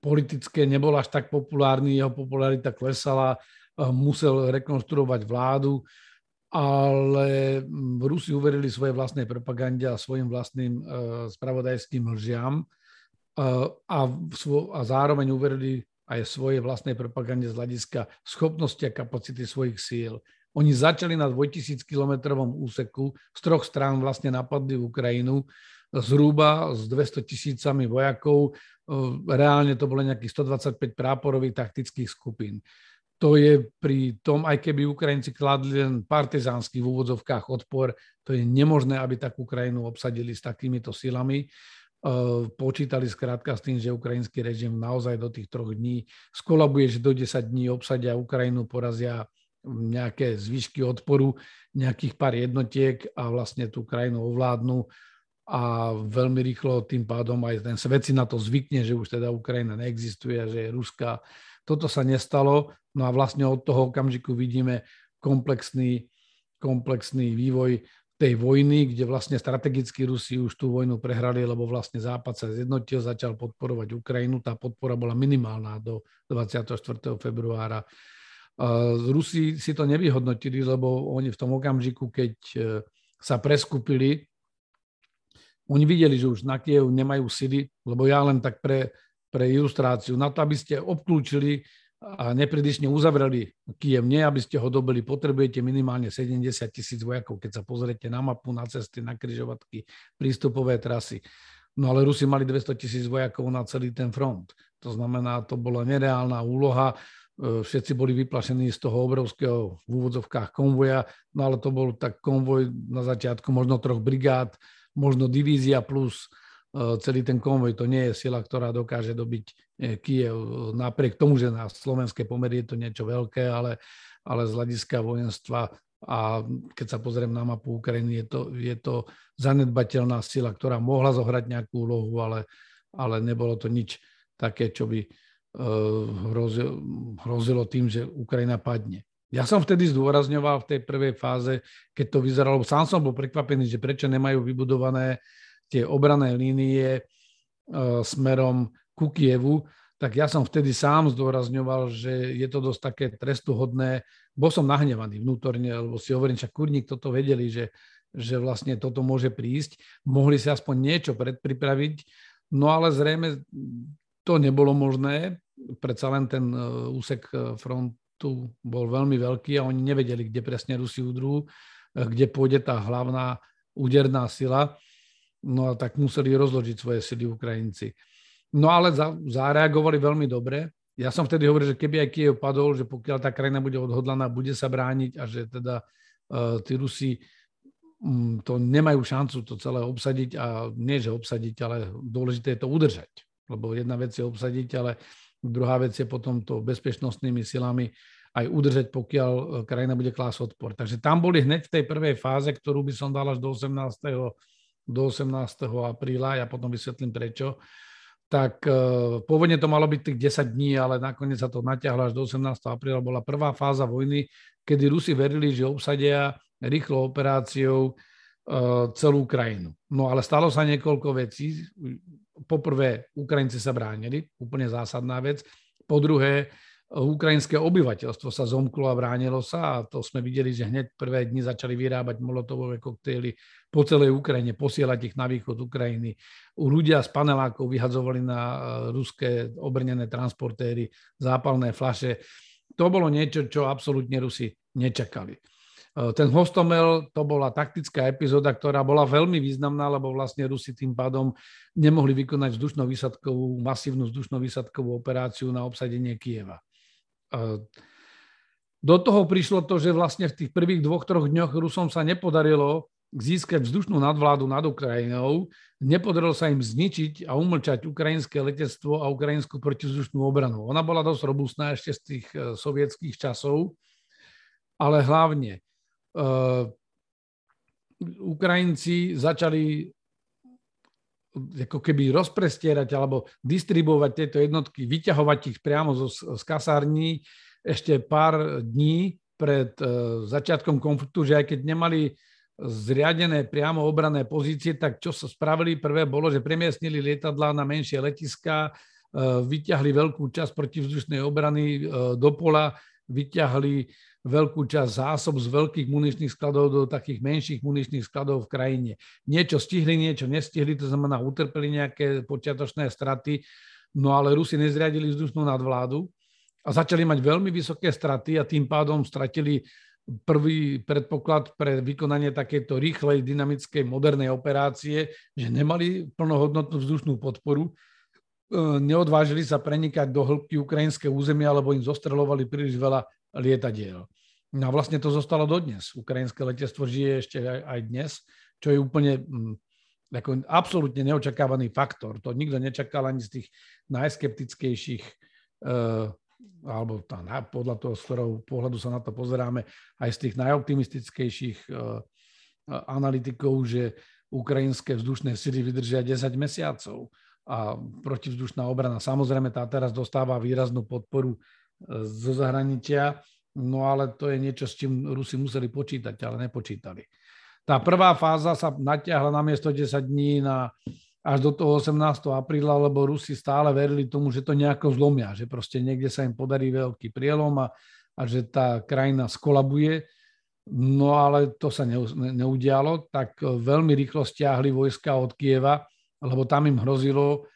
politické, nebol až tak populárny, jeho popularita klesala, e, musel rekonštruovať vládu ale mm, Rusi uverili svojej vlastnej propagande a svojim vlastným uh, spravodajským lžiam uh, a, svo, a zároveň uverili aj svojej vlastnej propagande z hľadiska schopnosti a kapacity svojich síl. Oni začali na 2000 kilometrovom úseku, z troch strán vlastne napadli Ukrajinu, zhruba s 200 tisícami vojakov, reálne to bolo nejakých 125 práporových taktických skupín to je pri tom, aj keby Ukrajinci kladli len partizánsky v úvodzovkách odpor, to je nemožné, aby takú krajinu obsadili s takýmito silami. E, počítali skrátka s tým, že ukrajinský režim naozaj do tých troch dní skolabuje, že do 10 dní obsadia Ukrajinu, porazia nejaké zvyšky odporu, nejakých pár jednotiek a vlastne tú krajinu ovládnu a veľmi rýchlo tým pádom aj ten svet si na to zvykne, že už teda Ukrajina neexistuje, že je ruská toto sa nestalo, no a vlastne od toho okamžiku vidíme komplexný, komplexný vývoj tej vojny, kde vlastne strategicky Rusi už tú vojnu prehrali, lebo vlastne Západ sa zjednotil, začal podporovať Ukrajinu. Tá podpora bola minimálna do 24. februára. Rusi si to nevyhodnotili, lebo oni v tom okamžiku, keď e, sa preskupili, oni videli, že už na Kiev nemajú sily, lebo ja len tak pre pre ilustráciu. Na to, aby ste obklúčili a nepredišne uzavreli Kiev, nie aby ste ho dobili, potrebujete minimálne 70 tisíc vojakov, keď sa pozriete na mapu, na cesty, na kryžovatky, prístupové trasy. No ale Rusi mali 200 tisíc vojakov na celý ten front. To znamená, to bola nereálna úloha. E, všetci boli vyplašení z toho obrovského v úvodzovkách konvoja, no ale to bol tak konvoj na začiatku možno troch brigád, možno divízia plus celý ten konvoj. To nie je sila, ktorá dokáže dobiť e, Kiev. Napriek tomu, že na slovenské pomery je to niečo veľké, ale, ale z hľadiska vojenstva a keď sa pozriem na mapu Ukrajiny, je to, je to zanedbateľná sila, ktorá mohla zohrať nejakú úlohu, ale, ale nebolo to nič také, čo by e, hrozilo, hrozilo tým, že Ukrajina padne. Ja som vtedy zdôrazňoval v tej prvej fáze, keď to vyzeralo, sám som bol prekvapený, že prečo nemajú vybudované tie obrané línie e, smerom ku Kievu, tak ja som vtedy sám zdôrazňoval, že je to dosť také trestuhodné. Bol som nahnevaný vnútorne, lebo si hovorím, však kurník toto vedeli, že, že vlastne toto môže prísť. Mohli si aspoň niečo predpripraviť, no ale zrejme to nebolo možné. Predsa len ten e, úsek e, frontu bol veľmi veľký a oni nevedeli, kde presne Rusi udrú, kde pôjde tá hlavná úderná sila. No a tak museli rozložiť svoje sily Ukrajinci. No ale za, zareagovali veľmi dobre. Ja som vtedy hovoril, že keby aj Kiev padol, že pokiaľ tá krajina bude odhodlaná, bude sa brániť a že teda uh, tí Rusi um, to nemajú šancu to celé obsadiť a nie, že obsadiť, ale dôležité je to udržať. Lebo jedna vec je obsadiť, ale druhá vec je potom to bezpečnostnými silami aj udržať, pokiaľ e, krajina bude klásť odpor. Takže tam boli hneď v tej prvej fáze, ktorú by som dal až do 18 do 18. apríla, ja potom vysvetlím prečo, tak pôvodne to malo byť tých 10 dní, ale nakoniec sa to natiahlo až do 18. apríla. Bola prvá fáza vojny, kedy Rusi verili, že obsadia rýchlou operáciou celú krajinu. No ale stalo sa niekoľko vecí. Poprvé, Ukrajinci sa bránili, úplne zásadná vec. Po druhé, ukrajinské obyvateľstvo sa zomklo a bránilo sa a to sme videli, že hneď prvé dni začali vyrábať molotové koktejly po celej Ukrajine, posielať ich na východ Ukrajiny. Ľudia z panelákov vyhadzovali na e, ruské obrnené transportéry zápalné flaše. To bolo niečo, čo absolútne Rusi nečakali. E, ten Hostomel to bola taktická epizóda, ktorá bola veľmi významná, lebo vlastne Rusi tým pádom nemohli vykonať vzdušno-výsadkovú, masívnu vzdušno-výsadkovú operáciu na obsadenie Kieva. Do toho prišlo to, že vlastne v tých prvých dvoch, troch dňoch Rusom sa nepodarilo získať vzdušnú nadvládu nad Ukrajinou, nepodarilo sa im zničiť a umlčať ukrajinské letectvo a ukrajinskú protivzdušnú obranu. Ona bola dosť robustná ešte z tých e, sovietských časov, ale hlavne uh, Ukrajinci začali ako keby rozprestierať alebo distribuovať tieto jednotky, vyťahovať ich priamo zo, z kasární ešte pár dní pred uh, začiatkom konfliktu, že aj keď nemali zriadené priamo obrané pozície, tak čo sa spravili? Prvé bolo, že premiestnili lietadlá na menšie letiská, uh, vyťahli veľkú časť protivzdušnej obrany uh, do pola, vyťahli veľkú časť zásob z veľkých muničných skladov do takých menších muničných skladov v krajine. Niečo stihli, niečo nestihli, to znamená utrpeli nejaké počiatočné straty, no ale Rusi nezriadili vzdušnú nadvládu a začali mať veľmi vysoké straty a tým pádom stratili prvý predpoklad pre vykonanie takéto rýchlej, dynamickej, modernej operácie, že nemali plnohodnotnú vzdušnú podporu, e, neodvážili sa prenikať do hĺbky ukrajinské územia, alebo im zostrelovali príliš veľa lietadiel. No a vlastne to zostalo dodnes. Ukrajinské letectvo žije ešte aj, aj dnes, čo je úplne mm, ako absolútne neočakávaný faktor. To nikto nečakal ani z tých najskeptickejších, uh, alebo tá, podľa toho, z ktorého pohľadu sa na to pozeráme, aj z tých najoptimistickejších uh, analytikov, že ukrajinské vzdušné sily vydržia 10 mesiacov a protivzdušná obrana samozrejme tá teraz dostáva výraznú podporu zo zahraničia, no ale to je niečo, s čím Rusi museli počítať, ale nepočítali. Tá prvá fáza sa natiahla na miesto 10 dní na, až do toho 18. apríla, lebo Rusi stále verili tomu, že to nejako zlomia, že proste niekde sa im podarí veľký prielom a, a že tá krajina skolabuje. No ale to sa neudialo, tak veľmi rýchlo stiahli vojska od Kieva, lebo tam im hrozilo,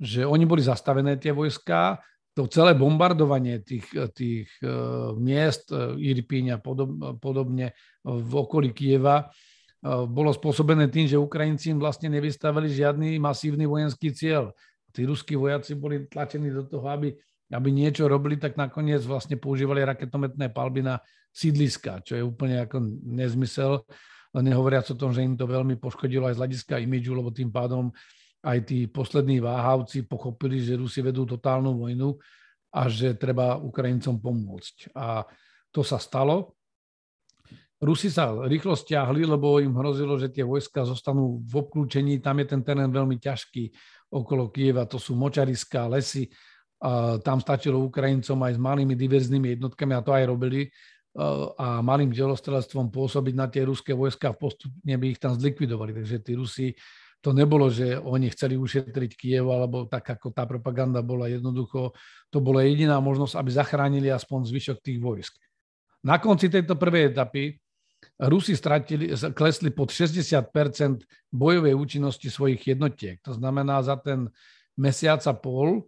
že oni boli zastavené tie vojska to celé bombardovanie tých, tých e, miest, e, Irpíň a podob, podobne v okolí Kieva, e, bolo spôsobené tým, že Ukrajinci im vlastne nevystavili žiadny masívny vojenský cieľ. Tí ruskí vojaci boli tlačení do toho, aby, aby niečo robili, tak nakoniec vlastne používali raketometné palby na sídliska, čo je úplne ako nezmysel. Nehovoriac o tom, že im to veľmi poškodilo aj z hľadiska imidžu, lebo tým pádom aj tí poslední váhavci pochopili, že Rusi vedú totálnu vojnu a že treba Ukrajincom pomôcť. A to sa stalo. Rusi sa rýchlo stiahli, lebo im hrozilo, že tie vojska zostanú v obklúčení. Tam je ten terén veľmi ťažký okolo Kieva. To sú močariská, lesy. A tam stačilo Ukrajincom aj s malými diverznými jednotkami a to aj robili a malým delostrelectvom pôsobiť na tie ruské vojska a postupne by ich tam zlikvidovali. Takže tí Rusi to nebolo, že oni chceli ušetriť Kiev, alebo tak ako tá propaganda bola jednoducho, to bola jediná možnosť, aby zachránili aspoň zvyšok tých vojsk. Na konci tejto prvej etapy Rusi stratili, klesli pod 60% bojovej účinnosti svojich jednotiek. To znamená, za ten mesiac a pol e,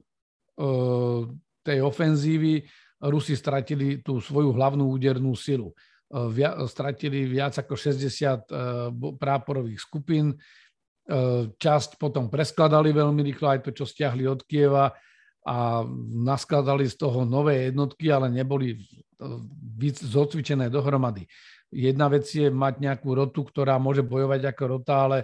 tej ofenzívy Rusi stratili tú svoju hlavnú údernú silu. E, stratili viac ako 60 e, práporových skupín, časť potom preskladali veľmi rýchlo, aj to, čo stiahli od Kieva a naskladali z toho nové jednotky, ale neboli víc zocvičené dohromady. Jedna vec je mať nejakú rotu, ktorá môže bojovať ako rota, ale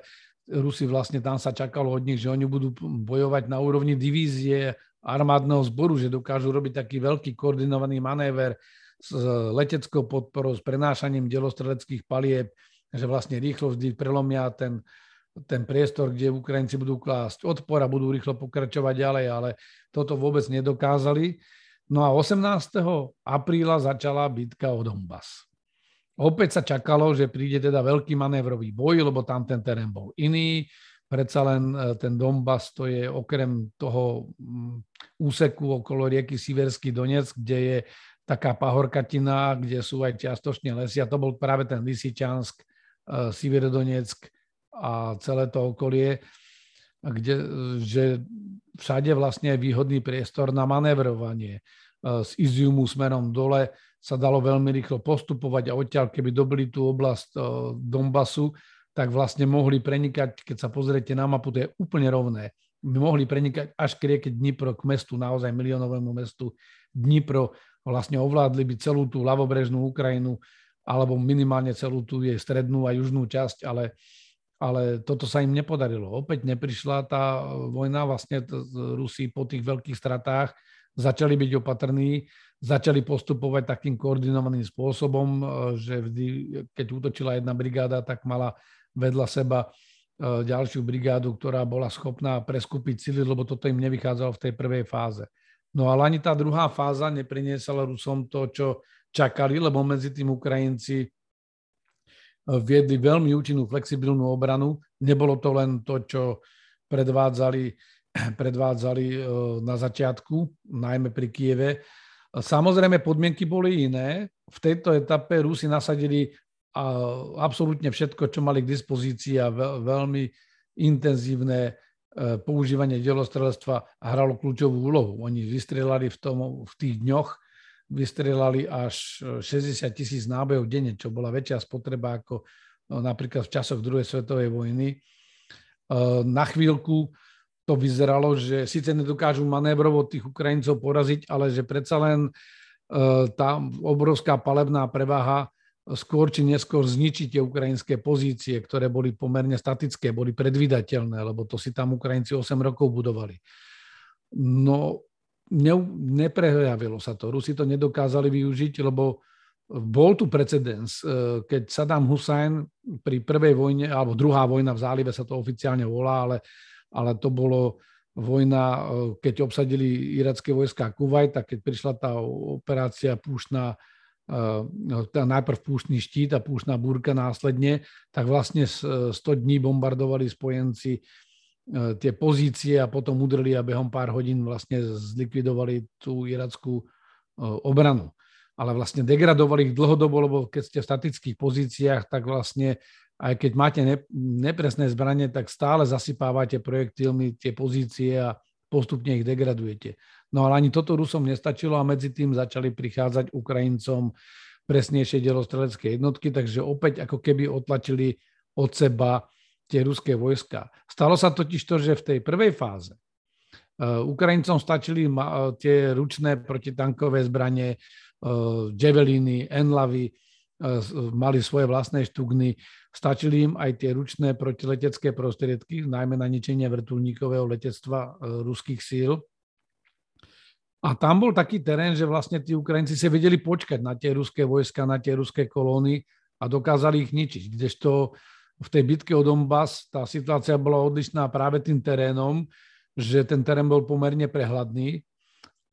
Rusi vlastne tam sa čakalo od nich, že oni budú bojovať na úrovni divízie armádneho zboru, že dokážu robiť taký veľký koordinovaný manéver s leteckou podporou, s prenášaním delostreleckých palieb, že vlastne rýchlo vždy prelomia ten, ten priestor, kde Ukrajinci budú klásť odpor a budú rýchlo pokračovať ďalej, ale toto vôbec nedokázali. No a 18. apríla začala bitka o Donbass. Opäť sa čakalo, že príde teda veľký manévrový boj, lebo tam ten terén bol iný. Predsa len e, ten Donbass to je okrem toho mm, úseku okolo rieky Siverský Donec, kde je taká pahorkatina, kde sú aj čiastočne lesy a to bol práve ten Lysyčansk, uh, Siverodonetsk a celé to okolie, kde, že všade vlastne je výhodný priestor na manévrovanie. Uh, z Iziumu smerom dole sa dalo veľmi rýchlo postupovať a odtiaľ, keby dobili tú oblasť uh, Donbasu, tak vlastne mohli prenikať, keď sa pozriete na mapu, to je úplne rovné. My mohli prenikať až k rieke Dnipro, k mestu, naozaj miliónovému mestu Dnipro vlastne ovládli by celú tú ľavobrežnú Ukrajinu alebo minimálne celú tú jej strednú a južnú časť, ale, ale toto sa im nepodarilo. Opäť neprišla tá vojna, vlastne Rusi po tých veľkých stratách začali byť opatrní, začali postupovať takým koordinovaným spôsobom, že vždy, keď útočila jedna brigáda, tak mala vedľa seba e, ďalšiu brigádu, ktorá bola schopná preskúpiť sily, lebo toto im nevychádzalo v tej prvej fáze. No ale ani tá druhá fáza nepriniesala Rusom to, čo čakali, lebo medzi tým Ukrajinci viedli veľmi účinnú flexibilnú obranu. Nebolo to len to, čo predvádzali, predvádzali eh, na začiatku, najmä pri Kieve. Samozrejme, podmienky boli iné. V tejto etape Rusi nasadili absolútne všetko, čo mali k dispozícii a veľmi intenzívne E, používanie delostrelstva hralo kľúčovú úlohu. Oni vystrelali v, tom, v tých dňoch vystrelali až 60 e, tisíc nábojov denne, čo bola väčšia spotreba ako no, napríklad v časoch druhej svetovej vojny. E, na chvíľku to vyzeralo, že síce nedokážu manévrovo tých Ukrajincov poraziť, ale že predsa len tá obrovská palebná prevaha skôr či neskôr zničiť tie ukrajinské pozície, ktoré boli pomerne statické, boli predvydateľné, lebo to si tam Ukrajinci 8 rokov budovali. No, ne, neprejavilo sa to. Rusi to nedokázali využiť, lebo bol tu precedens, e, keď Saddam Hussein pri prvej vojne, alebo druhá vojna v zálive sa to oficiálne volá, ale, ale to bolo vojna, e, keď obsadili iracké vojska Kuwait, tak keď prišla tá operácia púštna teda najprv púštny štít a púštna búrka následne, tak vlastne 100 dní bombardovali spojenci e, tie pozície a potom udreli a behom pár hodín vlastne zlikvidovali tú irackú e, obranu. Ale vlastne degradovali ich dlhodobo, lebo keď ste v statických pozíciách, tak vlastne aj keď máte nepresné zbranie, tak stále zasypávate projektilmi tie pozície a postupne ich degradujete. No ale ani toto Rusom nestačilo a medzi tým začali prichádzať Ukrajincom presnejšie delostrelecké jednotky, takže opäť ako keby otlačili od seba tie ruské vojska. Stalo sa totiž to, že v tej prvej fáze uh, Ukrajincom stačili uh, tie ručné protitankové zbranie, uh, javeliny, enlavy, mali svoje vlastné štugny, stačili im aj tie ručné protiletecké prostriedky, najmä na ničenie vrtulníkového letectva ruských síl. A tam bol taký terén, že vlastne tí Ukrajinci si vedeli počkať na tie ruské vojska, na tie ruské kolóny a dokázali ich ničiť. Kdežto v tej bitke o Donbass tá situácia bola odlišná práve tým terénom, že ten terén bol pomerne prehľadný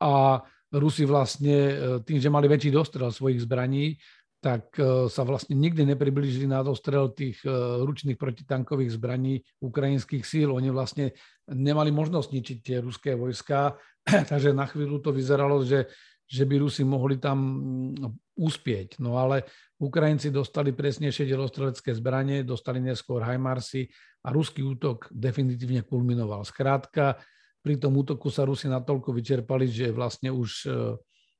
a Rusi vlastne e, tým, že mali väčší dostrel svojich zbraní, tak e, sa vlastne nikdy nepriblížili na dostrel tých e, ručných protitankových zbraní ukrajinských síl. Oni vlastne nemali možnosť ničiť tie ruské vojska takže na chvíľu to vyzeralo, že, že by Rusi mohli tam mm, uspieť. No ale Ukrajinci dostali presnejšie delostrelecké zbranie, dostali neskôr Hajmarsy a ruský útok definitívne kulminoval. Skrátka, pri tom útoku sa Rusi natoľko vyčerpali, že vlastne už e,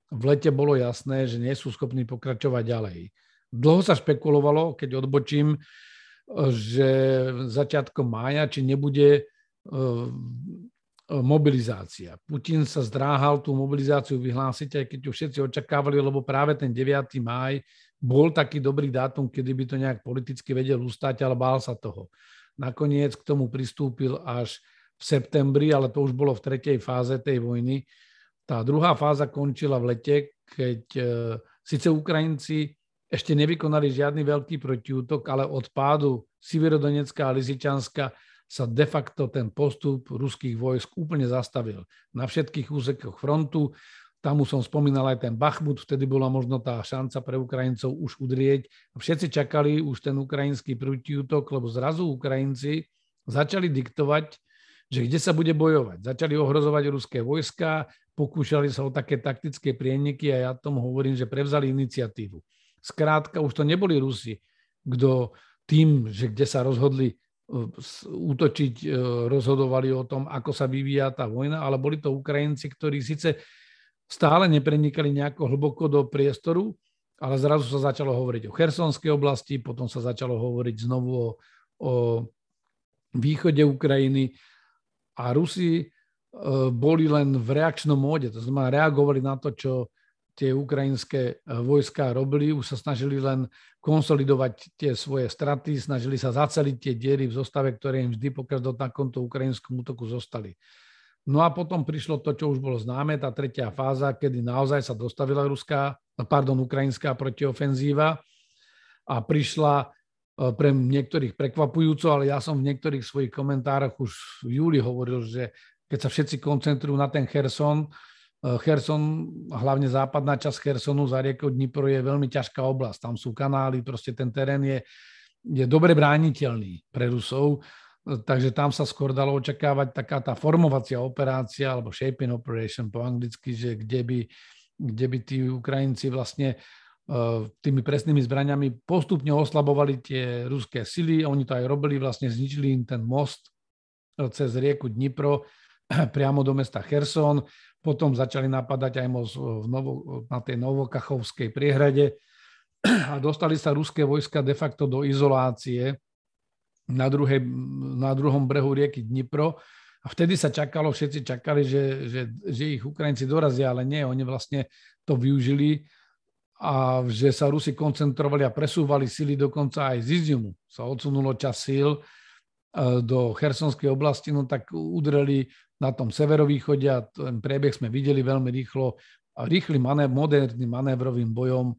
v lete bolo jasné, že nie sú schopní pokračovať ďalej. Dlho sa špekulovalo, keď odbočím, e, že začiatkom mája, či nebude E, mobilizácia. Putin sa zdráhal tú mobilizáciu vyhlásiť, aj keď ju všetci očakávali, lebo práve ten 9. máj bol taký dobrý dátum, kedy by to nejak politicky vedel ustať, ale bál sa toho. Nakoniec k tomu pristúpil až v septembri, ale to už bolo v tretej fáze tej vojny. Tá druhá fáza končila v lete, keď e, síce Ukrajinci ešte nevykonali žiadny veľký protiútok, ale od pádu Siverodonecka a Lisičanska sa de facto ten postup ruských vojsk úplne zastavil. Na všetkých úsekoch frontu, tam už som spomínal aj ten Bachmut, vtedy bola možno tá šanca pre Ukrajincov už udrieť. Všetci čakali už ten ukrajinský protiútok, lebo zrazu Ukrajinci začali diktovať, že kde sa bude bojovať. Začali ohrozovať ruské vojska, pokúšali sa o také taktické prieniky a ja tomu hovorím, že prevzali iniciatívu. Skrátka, už to neboli Rusi, kto tým, že kde sa rozhodli útočiť, e, rozhodovali o tom, ako sa vyvíja tá vojna, ale boli to Ukrajinci, ktorí síce stále neprenikali nejako hlboko do priestoru, ale zrazu sa začalo hovoriť o Chersonskej oblasti, potom sa začalo hovoriť znovu o, o východe Ukrajiny a Rusi e, boli len v reakčnom móde, to znamená reagovali na to, čo tie ukrajinské e, vojska robili, už sa snažili len konsolidovať tie svoje straty, snažili sa zaceliť tie diery v zostave, ktoré im vždy po každom takomto ukrajinskom útoku zostali. No a potom prišlo to, čo už bolo známe, tá tretia fáza, kedy naozaj sa dostavila ruská, pardon, ukrajinská protiofenzíva a prišla e, pre niektorých prekvapujúco, ale ja som v niektorých svojich komentároch už v júli hovoril, že keď sa všetci koncentrujú na ten Kherson, Eh, Kherson, hlavne západná časť Chersonu za riekou Dnipro je veľmi ťažká oblasť. Tam sú kanály, proste ten terén je, je dobre brániteľný pre Rusov, eh, takže tam sa skôr dalo očakávať taká tá formovacia operácia, alebo shaping operation po anglicky, že kde by, kde by tí Ukrajinci vlastne eh, tými presnými zbraniami postupne oslabovali tie ruské sily. Oni to aj robili, vlastne zničili im ten most cez rieku Dnipro priamo do mesta Kherson potom začali napadať aj v Novo, na tej Novokachovskej priehrade a dostali sa ruské vojska de facto do izolácie na, druhej, na druhom brehu rieky Dnipro. A vtedy sa čakalo, všetci čakali, že, že, že ich Ukrajinci dorazia, ale nie, oni vlastne to využili a že sa Rusi koncentrovali a presúvali sily dokonca aj z Iziumu. Sa odsunulo čas síl do Chersonskej oblasti, no tak udreli na tom severovýchode a ten priebeh sme videli veľmi rýchlo. A rýchly manév, moderným manévrovým bojom e,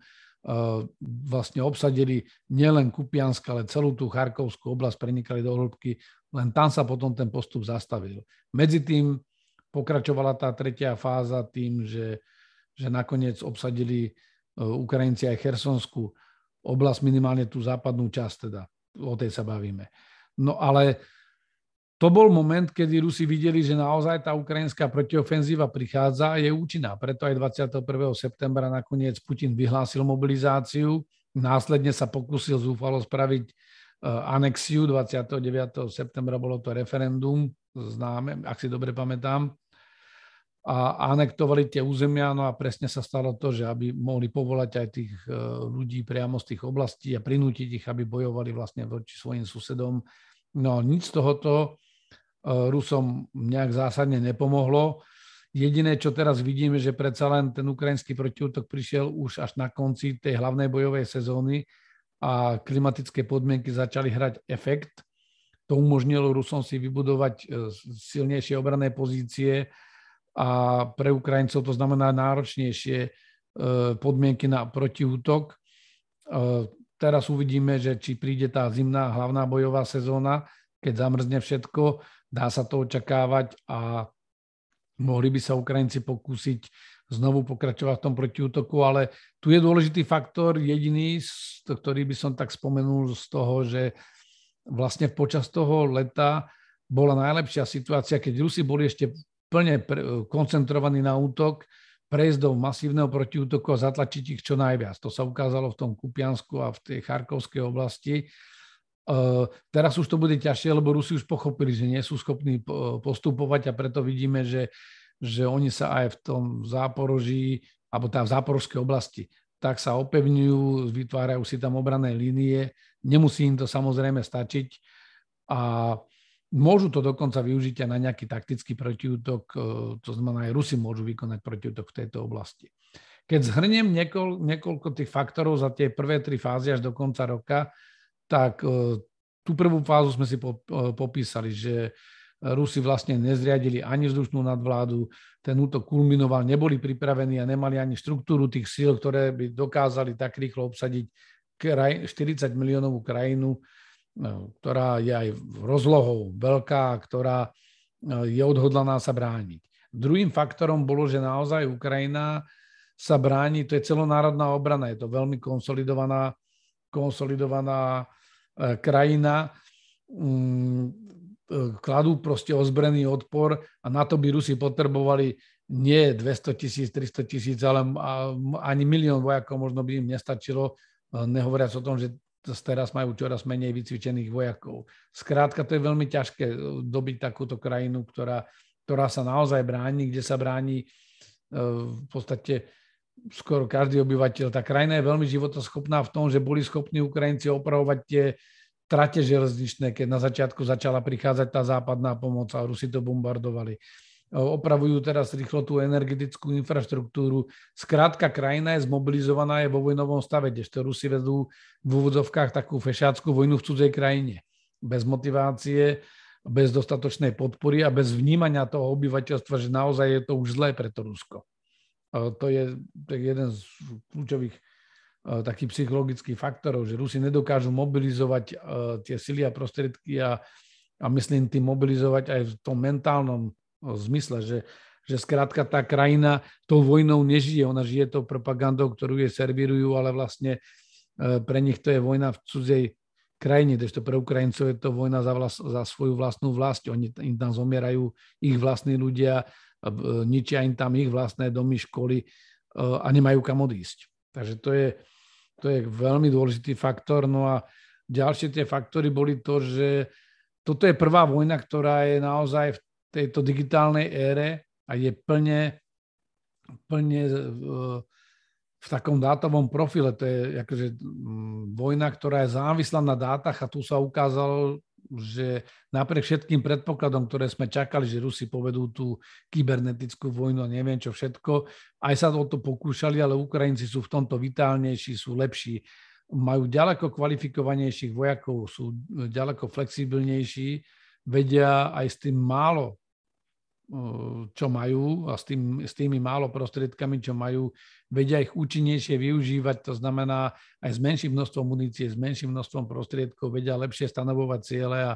vlastne obsadili nielen Kupiansk, ale celú tú Charkovskú oblasť, prenikali do hĺbky, len tam sa potom ten postup zastavil. Medzi tým pokračovala tá tretia fáza tým, že, že nakoniec obsadili e, Ukrajinci aj Chersonskú oblasť, minimálne tú západnú časť teda. O tej sa bavíme. No ale to bol moment, kedy Rusi videli, že naozaj tá ukrajinská protiofenzíva prichádza a je účinná. Preto aj 21. septembra nakoniec Putin vyhlásil mobilizáciu. Následne sa pokúsil zúfalo spraviť e, anexiu 29. septembra bolo to referendum, známe, ak si dobre pamätám. A anektovali tie územia, no a presne sa stalo to, že aby mohli povolať aj tých e, ľudí priamo z tých oblastí a prinútiť ich, aby bojovali vlastne voči svojim susedom No nič z tohoto e, Rusom nejak zásadne nepomohlo. Jediné, čo teraz vidíme, že predsa len ten ukrajinský protiútok prišiel už až na konci tej hlavnej bojovej sezóny a klimatické podmienky začali hrať efekt. To umožnilo Rusom si vybudovať e, silnejšie obrané pozície a pre Ukrajincov to znamená náročnejšie e, podmienky na protiútok. Teraz uvidíme, že či príde tá zimná hlavná bojová sezóna, keď zamrzne všetko, dá sa to očakávať a mohli by sa Ukrajinci pokúsiť znovu pokračovať v tom protiútoku, ale tu je dôležitý faktor jediný, ktorý by som tak spomenul z toho, že vlastne počas toho leta bola najlepšia situácia, keď Rusi boli ešte plne koncentrovaní na útok, prejsť do masívneho protiútoku a zatlačiť ich čo najviac. To sa ukázalo v tom Kupiansku a v tej Charkovskej oblasti. Uh, teraz už to bude ťažšie, lebo Rusi už pochopili, že nie sú schopní postupovať a preto vidíme, že, že oni sa aj v tom záporoží, alebo tá v záporovskej oblasti, tak sa opevňujú, vytvárajú si tam obrané línie. Nemusí im to samozrejme stačiť. A Môžu to dokonca využiť aj na nejaký taktický protiútok, e, to znamená aj Rusi môžu vykonať protiútok v tejto oblasti. Keď zhrniem niekoľ, niekoľko tých faktorov za tie prvé tri fázy až do konca roka, tak e, tú prvú fázu sme si e, popísali, že Rusi vlastne nezriadili ani vzdušnú nadvládu, ten útok kulminoval, neboli pripravení a nemali ani štruktúru tých síl, ktoré by dokázali tak rýchlo obsadiť 40 miliónovú krajinu ktorá je aj rozlohou veľká, ktorá je odhodlaná sa brániť. Druhým faktorom bolo, že naozaj Ukrajina sa bráni, to je celonárodná obrana, je to veľmi konsolidovaná, konsolidovaná e, krajina, mm, e, kladú proste ozbrojený odpor a na to by Rusi potrebovali nie 200 tisíc, 300 tisíc, ale ani milión vojakov možno by im nestačilo, e, nehovoriac o tom, že teraz majú čoraz menej vycvičených vojakov. Skrátka, to je veľmi ťažké dobiť takúto krajinu, ktorá ktorá sa naozaj bráni, kde sa bráni e, v podstate skoro každý obyvateľ. Tá krajina je veľmi životoschopná v tom, že boli schopní Ukrajinci opravovať tie trate železničné, keď na začiatku začala prichádzať tá západná pomoc a Rusi to bombardovali. E, opravujú teraz rýchlo tú energetickú infraštruktúru. Skrátka, krajina je zmobilizovaná, je vo vojnovom stave, kdežto Rusi vedú v úvodzovkách takú fešáckú vojnu v cudzej krajine. Bez motivácie, bez dostatočnej podpory a bez vnímania toho obyvateľstva, že naozaj je to už zlé pre to Rusko. Je, to je jeden z kľúčových takých psychologických faktorov, že Rusi nedokážu mobilizovať tie sily a prostriedky a, a myslím tým mobilizovať aj v tom mentálnom zmysle, že, že skrátka tá krajina tou vojnou nežije, ona žije tou propagandou, ktorú je servírujú, ale vlastne pre nich to je vojna v cudzej krajine, kdežto pre Ukrajincov je to vojna za, vlast, za svoju vlastnú vlast. Oni im tam zomierajú ich vlastní ľudia, ničia im tam ich vlastné domy, školy e, a nemajú kam odísť. Takže to je, to je veľmi dôležitý faktor. No a ďalšie tie faktory boli to, že toto je prvá vojna, ktorá je naozaj v tejto digitálnej ére a je plne, plne uh, v takom dátovom profile. To je akože mm, vojna, ktorá je závislá na dátach a tu sa ukázalo, že napriek všetkým predpokladom, ktoré sme čakali, že Rusi povedú tú kybernetickú vojnu a neviem čo všetko, aj sa o to pokúšali, ale Ukrajinci sú v tomto vitálnejší, sú lepší, majú ďaleko kvalifikovanejších vojakov, sú ďaleko flexibilnejší, vedia aj s tým málo čo majú a s, tým, s tými málo prostriedkami, čo majú, vedia ich účinnejšie využívať, to znamená aj s menším množstvom munície, s menším množstvom prostriedkov, vedia lepšie stanovovať ciele a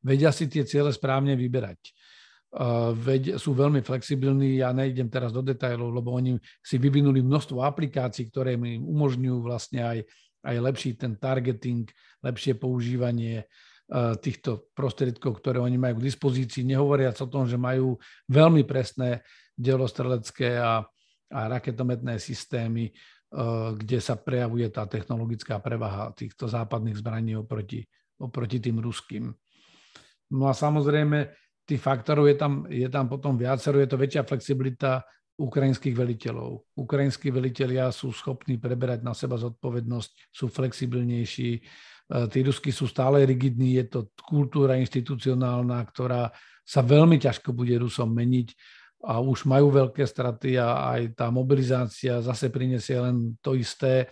vedia si tie ciele správne vyberať. Veď sú veľmi flexibilní, ja nejdem teraz do detajlov, lebo oni si vyvinuli množstvo aplikácií, ktoré im umožňujú vlastne aj, aj lepší ten targeting, lepšie používanie, E, týchto prostriedkov, ktoré oni majú k dispozícii, nehovoriac o tom, že majú veľmi presné delostrelecké a, a raketometné systémy, e, kde sa prejavuje tá technologická prevaha týchto západných zbraní oproti, oproti tým ruským. No a samozrejme, tých faktorov je tam, je tam potom viacero, je to väčšia flexibilita ukrajinských veliteľov. Ukrajinskí veliteľia sú schopní preberať na seba zodpovednosť, sú flexibilnejší, E, tí Rusky sú stále rigidní, je to kultúra institucionálna, ktorá sa veľmi ťažko bude Rusom meniť a už majú veľké straty a aj tá mobilizácia zase prinesie len to isté e,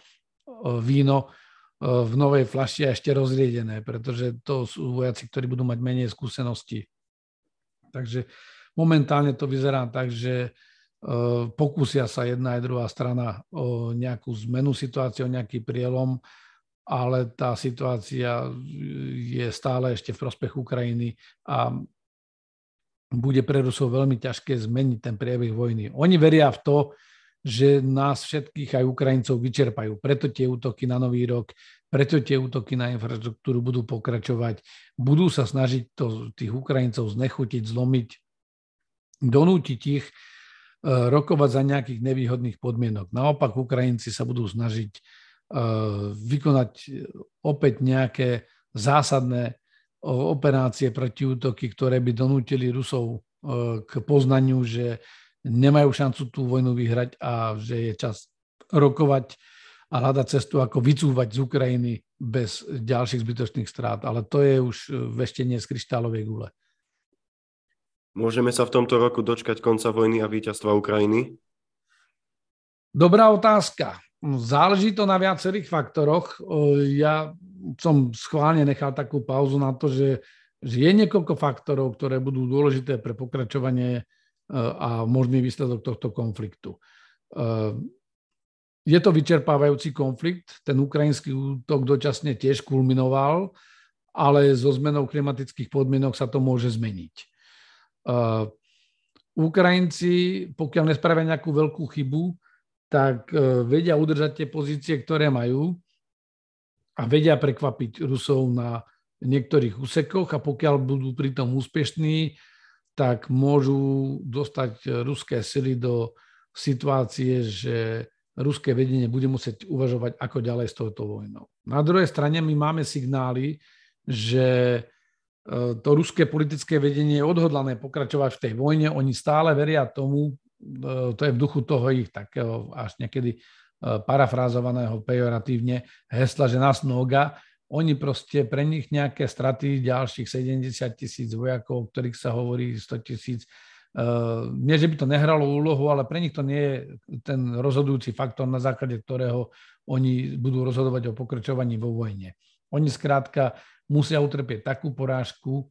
víno e, v novej flaši a ešte rozriedené, pretože to sú vojaci, ktorí budú mať menej skúseností. Takže momentálne to vyzerá tak, že pokúsia sa jedna aj druhá strana o nejakú zmenu situácie, o nejaký prielom ale tá situácia je stále ešte v prospech Ukrajiny a bude pre Rusov veľmi ťažké zmeniť ten priebeh vojny. Oni veria v to, že nás všetkých aj Ukrajincov vyčerpajú. Preto tie útoky na Nový rok, preto tie útoky na infraštruktúru budú pokračovať. Budú sa snažiť to, tých Ukrajincov znechutiť, zlomiť, donútiť ich e, rokovať za nejakých nevýhodných podmienok. Naopak Ukrajinci sa budú snažiť Eh, vykonať opäť nejaké zásadné operácie proti útoky, ktoré by donútili Rusov k poznaniu, že nemajú šancu tú vojnu vyhrať a že je čas rokovať a hľadať cestu, ako vycúvať z Ukrajiny bez ďalších zbytočných strát. Ale to je už veštenie z kryštálovej gule. Môžeme sa v tomto roku dočkať konca vojny a víťazstva Ukrajiny? Dobrá otázka. Záleží to na viacerých faktoroch. Ja som schválne nechal takú pauzu na to, že, že je niekoľko faktorov, ktoré budú dôležité pre pokračovanie e, a možný výsledok tohto konfliktu. E, je to vyčerpávajúci konflikt, ten ukrajinský útok dočasne tiež kulminoval ale so zmenou klimatických podmienok sa to môže zmeniť. Uh, Ukrajinci, pokiaľ nespravia nejakú veľkú chybu, tak uh, vedia udržať tie pozície, ktoré majú a vedia prekvapiť Rusov na niektorých úsekoch a pokiaľ budú pritom úspešní, tak môžu dostať ruské sily do situácie, že ruské vedenie bude musieť uvažovať, ako ďalej s touto vojnou. Na druhej strane my máme signály, že to ruské politické vedenie je odhodlané pokračovať v tej vojne. Oni stále veria tomu, e, to je v duchu toho ich takého až niekedy e, parafrázovaného pejoratívne hesla, že nás noga. Oni proste, pre nich nejaké straty ďalších 70 tisíc vojakov, o ktorých sa hovorí 100 tisíc, nie, že by to nehralo úlohu, ale pre nich to nie je ten rozhodujúci faktor, na základe ktorého oni budú rozhodovať o pokračovaní vo vojne. Oni skrátka musia utrpieť takú porážku,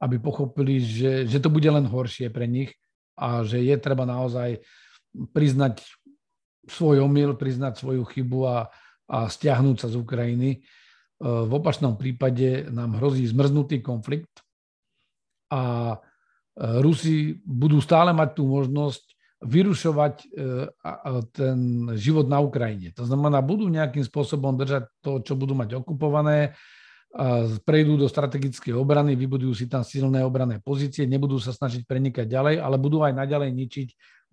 aby pochopili, že, že to bude len horšie pre nich a že je treba naozaj priznať svoj omyl, priznať svoju chybu a, a stiahnuť sa z Ukrajiny. E, v opačnom prípade nám hrozí zmrznutý konflikt a e, Rusi budú stále mať tú možnosť vyrušovať e, ten život na Ukrajine. To znamená, budú nejakým spôsobom držať to, čo budú mať okupované, prejdú do strategickej obrany, vybudujú si tam silné obrané pozície, nebudú sa snažiť prenikať ďalej, ale budú aj naďalej ničiť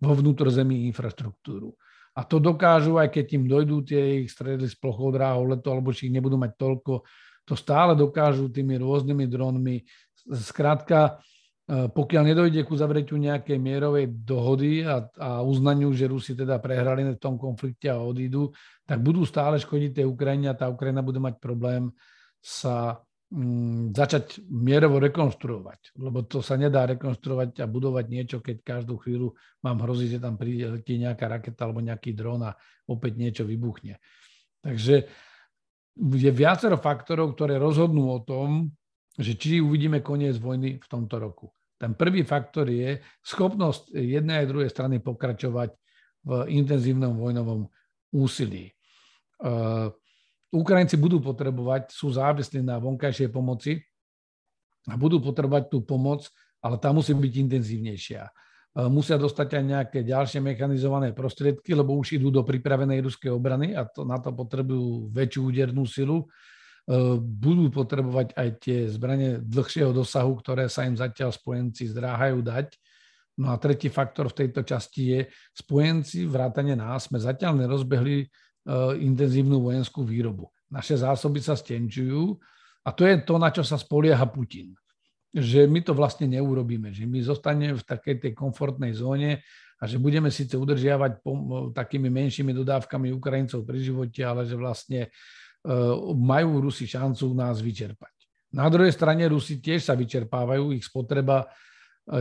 vo vnútrozemí infraštruktúru. A to dokážu, aj keď im dojdú tie ich stredy s plochou dráhou leto, alebo či ich nebudú mať toľko, to stále dokážu tými rôznymi dronmi. Skrátka, pokiaľ nedojde ku zavretiu nejakej mierovej dohody a, a uznaniu, že Rusi teda prehrali v tom konflikte a odídu, tak budú stále škodiť tej Ukrajine a tá Ukrajina bude mať problém sa mm, začať mierovo rekonštruovať, lebo to sa nedá rekonštruovať a budovať niečo, keď každú chvíľu mám hrozí, že tam príde nejaká raketa alebo nejaký dron a opäť niečo vybuchne. Takže je viacero faktorov, ktoré rozhodnú o tom, že či uvidíme koniec vojny v tomto roku. Ten prvý faktor je schopnosť jednej aj druhej strany pokračovať v intenzívnom vojnovom úsilí. Ukrajinci budú potrebovať, sú závislí na vonkajšej pomoci a budú potrebovať tú pomoc, ale tá musí byť intenzívnejšia. E, musia dostať aj nejaké ďalšie mechanizované prostriedky, lebo už idú do pripravenej ruskej obrany a to, na to potrebujú väčšiu údernú silu. E, budú potrebovať aj tie zbranie dlhšieho dosahu, ktoré sa im zatiaľ spojenci zdráhajú dať. No a tretí faktor v tejto časti je, spojenci, vrátane nás, sme zatiaľ nerozbehli Eh, intenzívnu vojenskú výrobu. Naše zásoby sa stenčujú a to je to, na čo sa spolieha Putin. Že my to vlastne neurobíme, že my zostaneme v takej tej komfortnej zóne a že budeme síce udržiavať takými menšími dodávkami Ukrajincov pri živote, ale že vlastne majú Rusi šancu nás vyčerpať. Na druhej strane Rusi tiež sa vyčerpávajú, ich spotreba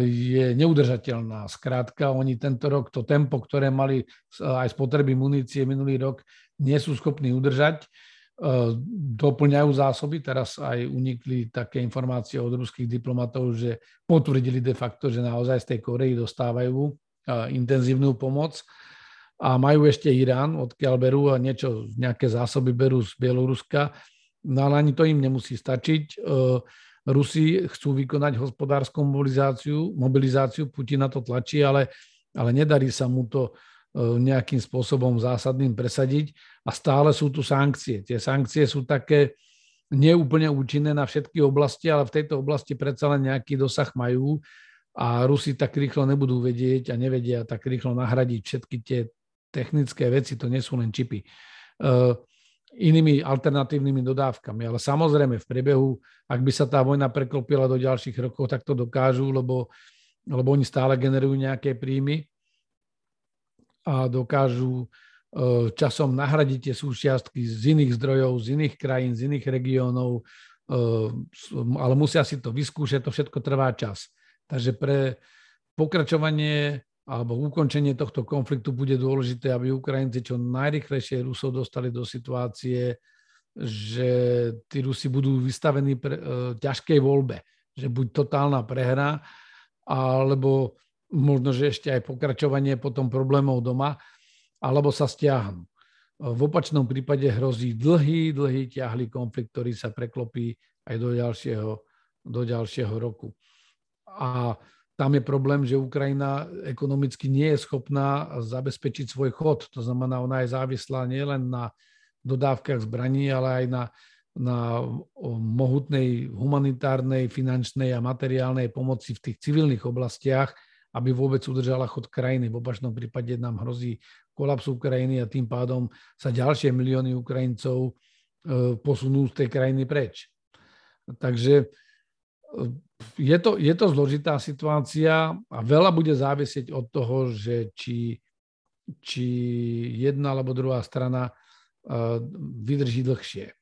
je neudržateľná. Skrátka, oni tento rok to tempo, ktoré mali aj spotreby munície minulý rok, nie sú schopní udržať. E, doplňajú zásoby. Teraz aj unikli také informácie od ruských diplomatov, že potvrdili de facto, že naozaj z tej Korei dostávajú e, intenzívnu pomoc. A majú ešte Irán, odkiaľ berú a niečo, nejaké zásoby berú z Bieloruska. No ale ani to im nemusí stačiť e, Rusi chcú vykonať hospodárskú mobilizáciu, mobilizáciu Putin na to tlačí, ale, ale nedarí sa mu to e, nejakým spôsobom zásadným presadiť a stále sú tu sankcie. Tie sankcie sú také neúplne účinné na všetky oblasti, ale v tejto oblasti predsa len nejaký dosah majú a Rusi tak rýchlo nebudú vedieť a nevedia tak rýchlo nahradiť všetky tie technické veci, to nie sú len čipy. Uh, inými alternatívnymi dodávkami. Ale samozrejme v priebehu, ak by sa tá vojna preklopila do ďalších rokov, tak to dokážu, lebo, lebo oni stále generujú nejaké príjmy a dokážu e, časom nahradiť tie súčiastky z iných zdrojov, z iných krajín, z iných regiónov, e, ale musia si to vyskúšať, to všetko trvá čas. Takže pre pokračovanie alebo ukončenie tohto konfliktu bude dôležité, aby Ukrajinci čo najrychlejšie Rusov dostali do situácie, že tí Rusi budú vystavení pre, e, ťažkej voľbe. Že buď totálna prehra, alebo možno, že ešte aj pokračovanie potom problémov doma, alebo sa stiahnu. V opačnom prípade hrozí dlhý, dlhý, ťahlý konflikt, ktorý sa preklopí aj do ďalšieho, do ďalšieho roku. A tam je problém, že Ukrajina ekonomicky nie je schopná zabezpečiť svoj chod. To znamená, ona je závislá nielen na dodávkach zbraní, ale aj na, na mohutnej humanitárnej, finančnej a materiálnej pomoci v tých civilných oblastiach, aby vôbec udržala chod krajiny. V opačnom prípade nám hrozí kolaps Ukrajiny a tým pádom sa ďalšie milióny Ukrajincov e, posunú z tej krajiny preč. Takže je to, je to zložitá situácia a veľa bude závisieť od toho, že či, či jedna alebo druhá strana uh, vydrží dlhšie.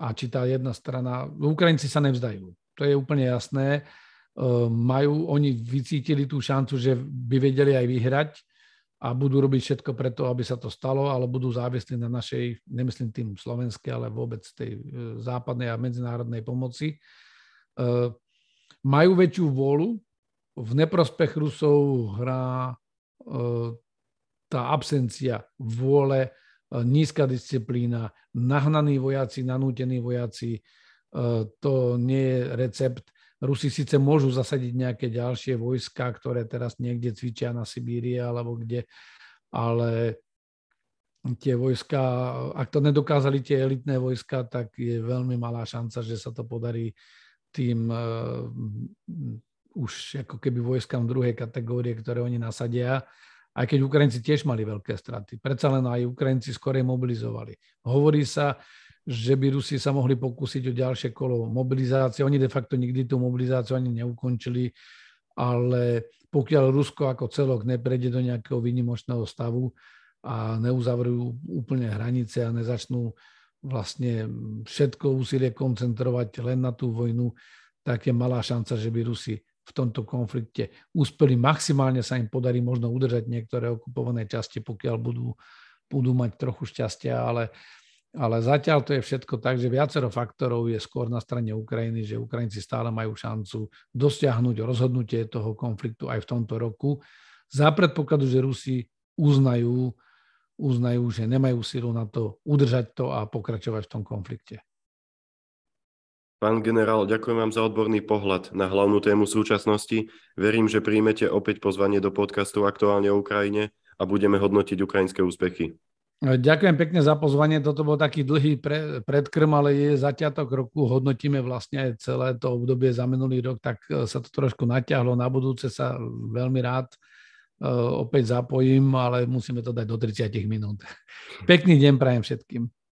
A či tá jedna strana... Ukrajinci sa nevzdajú. To je úplne jasné. Uh, majú, oni vycítili tú šancu, že by vedeli aj vyhrať a budú robiť všetko preto, aby sa to stalo, ale budú závislí na našej, nemyslím tým slovenskej, ale vôbec tej e, západnej a medzinárodnej pomoci majú väčšiu vôľu. V neprospech Rusov hrá e, tá absencia vôle, e, nízka disciplína, nahnaní vojaci, nanútení vojaci. E, to nie je recept. Rusi síce môžu zasadiť nejaké ďalšie vojska, ktoré teraz niekde cvičia na Sibírii alebo kde, ale tie vojska, ak to nedokázali tie elitné vojska, tak je veľmi malá šanca, že sa to podarí tým uh, už ako keby vojskám druhej kategórie, ktoré oni nasadia, aj keď Ukrajinci tiež mali veľké straty. Predsa len aj Ukrajinci skorej mobilizovali. Hovorí sa, že by Rusi sa mohli pokúsiť o ďalšie kolo mobilizácie. Oni de facto nikdy tú mobilizáciu ani neukončili, ale pokiaľ Rusko ako celok neprejde do nejakého výnimočného stavu a neuzavrú úplne hranice a nezačnú vlastne všetko úsilie koncentrovať len na tú vojnu, tak je malá šanca, že by Rusi v tomto konflikte úspeli. Maximálne sa im podarí možno udržať niektoré okupované časti, pokiaľ budú, budú mať trochu šťastia, ale, ale zatiaľ to je všetko tak, že viacero faktorov je skôr na strane Ukrajiny, že Ukrajinci stále majú šancu dosiahnuť rozhodnutie toho konfliktu aj v tomto roku. Za predpokladu, že Rusi uznajú uznajú, že nemajú silu na to udržať to a pokračovať v tom konflikte. Pán generál, ďakujem vám za odborný pohľad na hlavnú tému súčasnosti. Verím, že príjmete opäť pozvanie do podcastu Aktuálne o Ukrajine a budeme hodnotiť ukrajinské úspechy. Ďakujem pekne za pozvanie. Toto bol taký dlhý pre, predkrm, ale je začiatok roku. Hodnotíme vlastne aj celé to obdobie za minulý rok, tak sa to trošku natiahlo. Na budúce sa veľmi rád opäť zapojím, ale musíme to dať do 30 minút. Pekný deň prajem všetkým.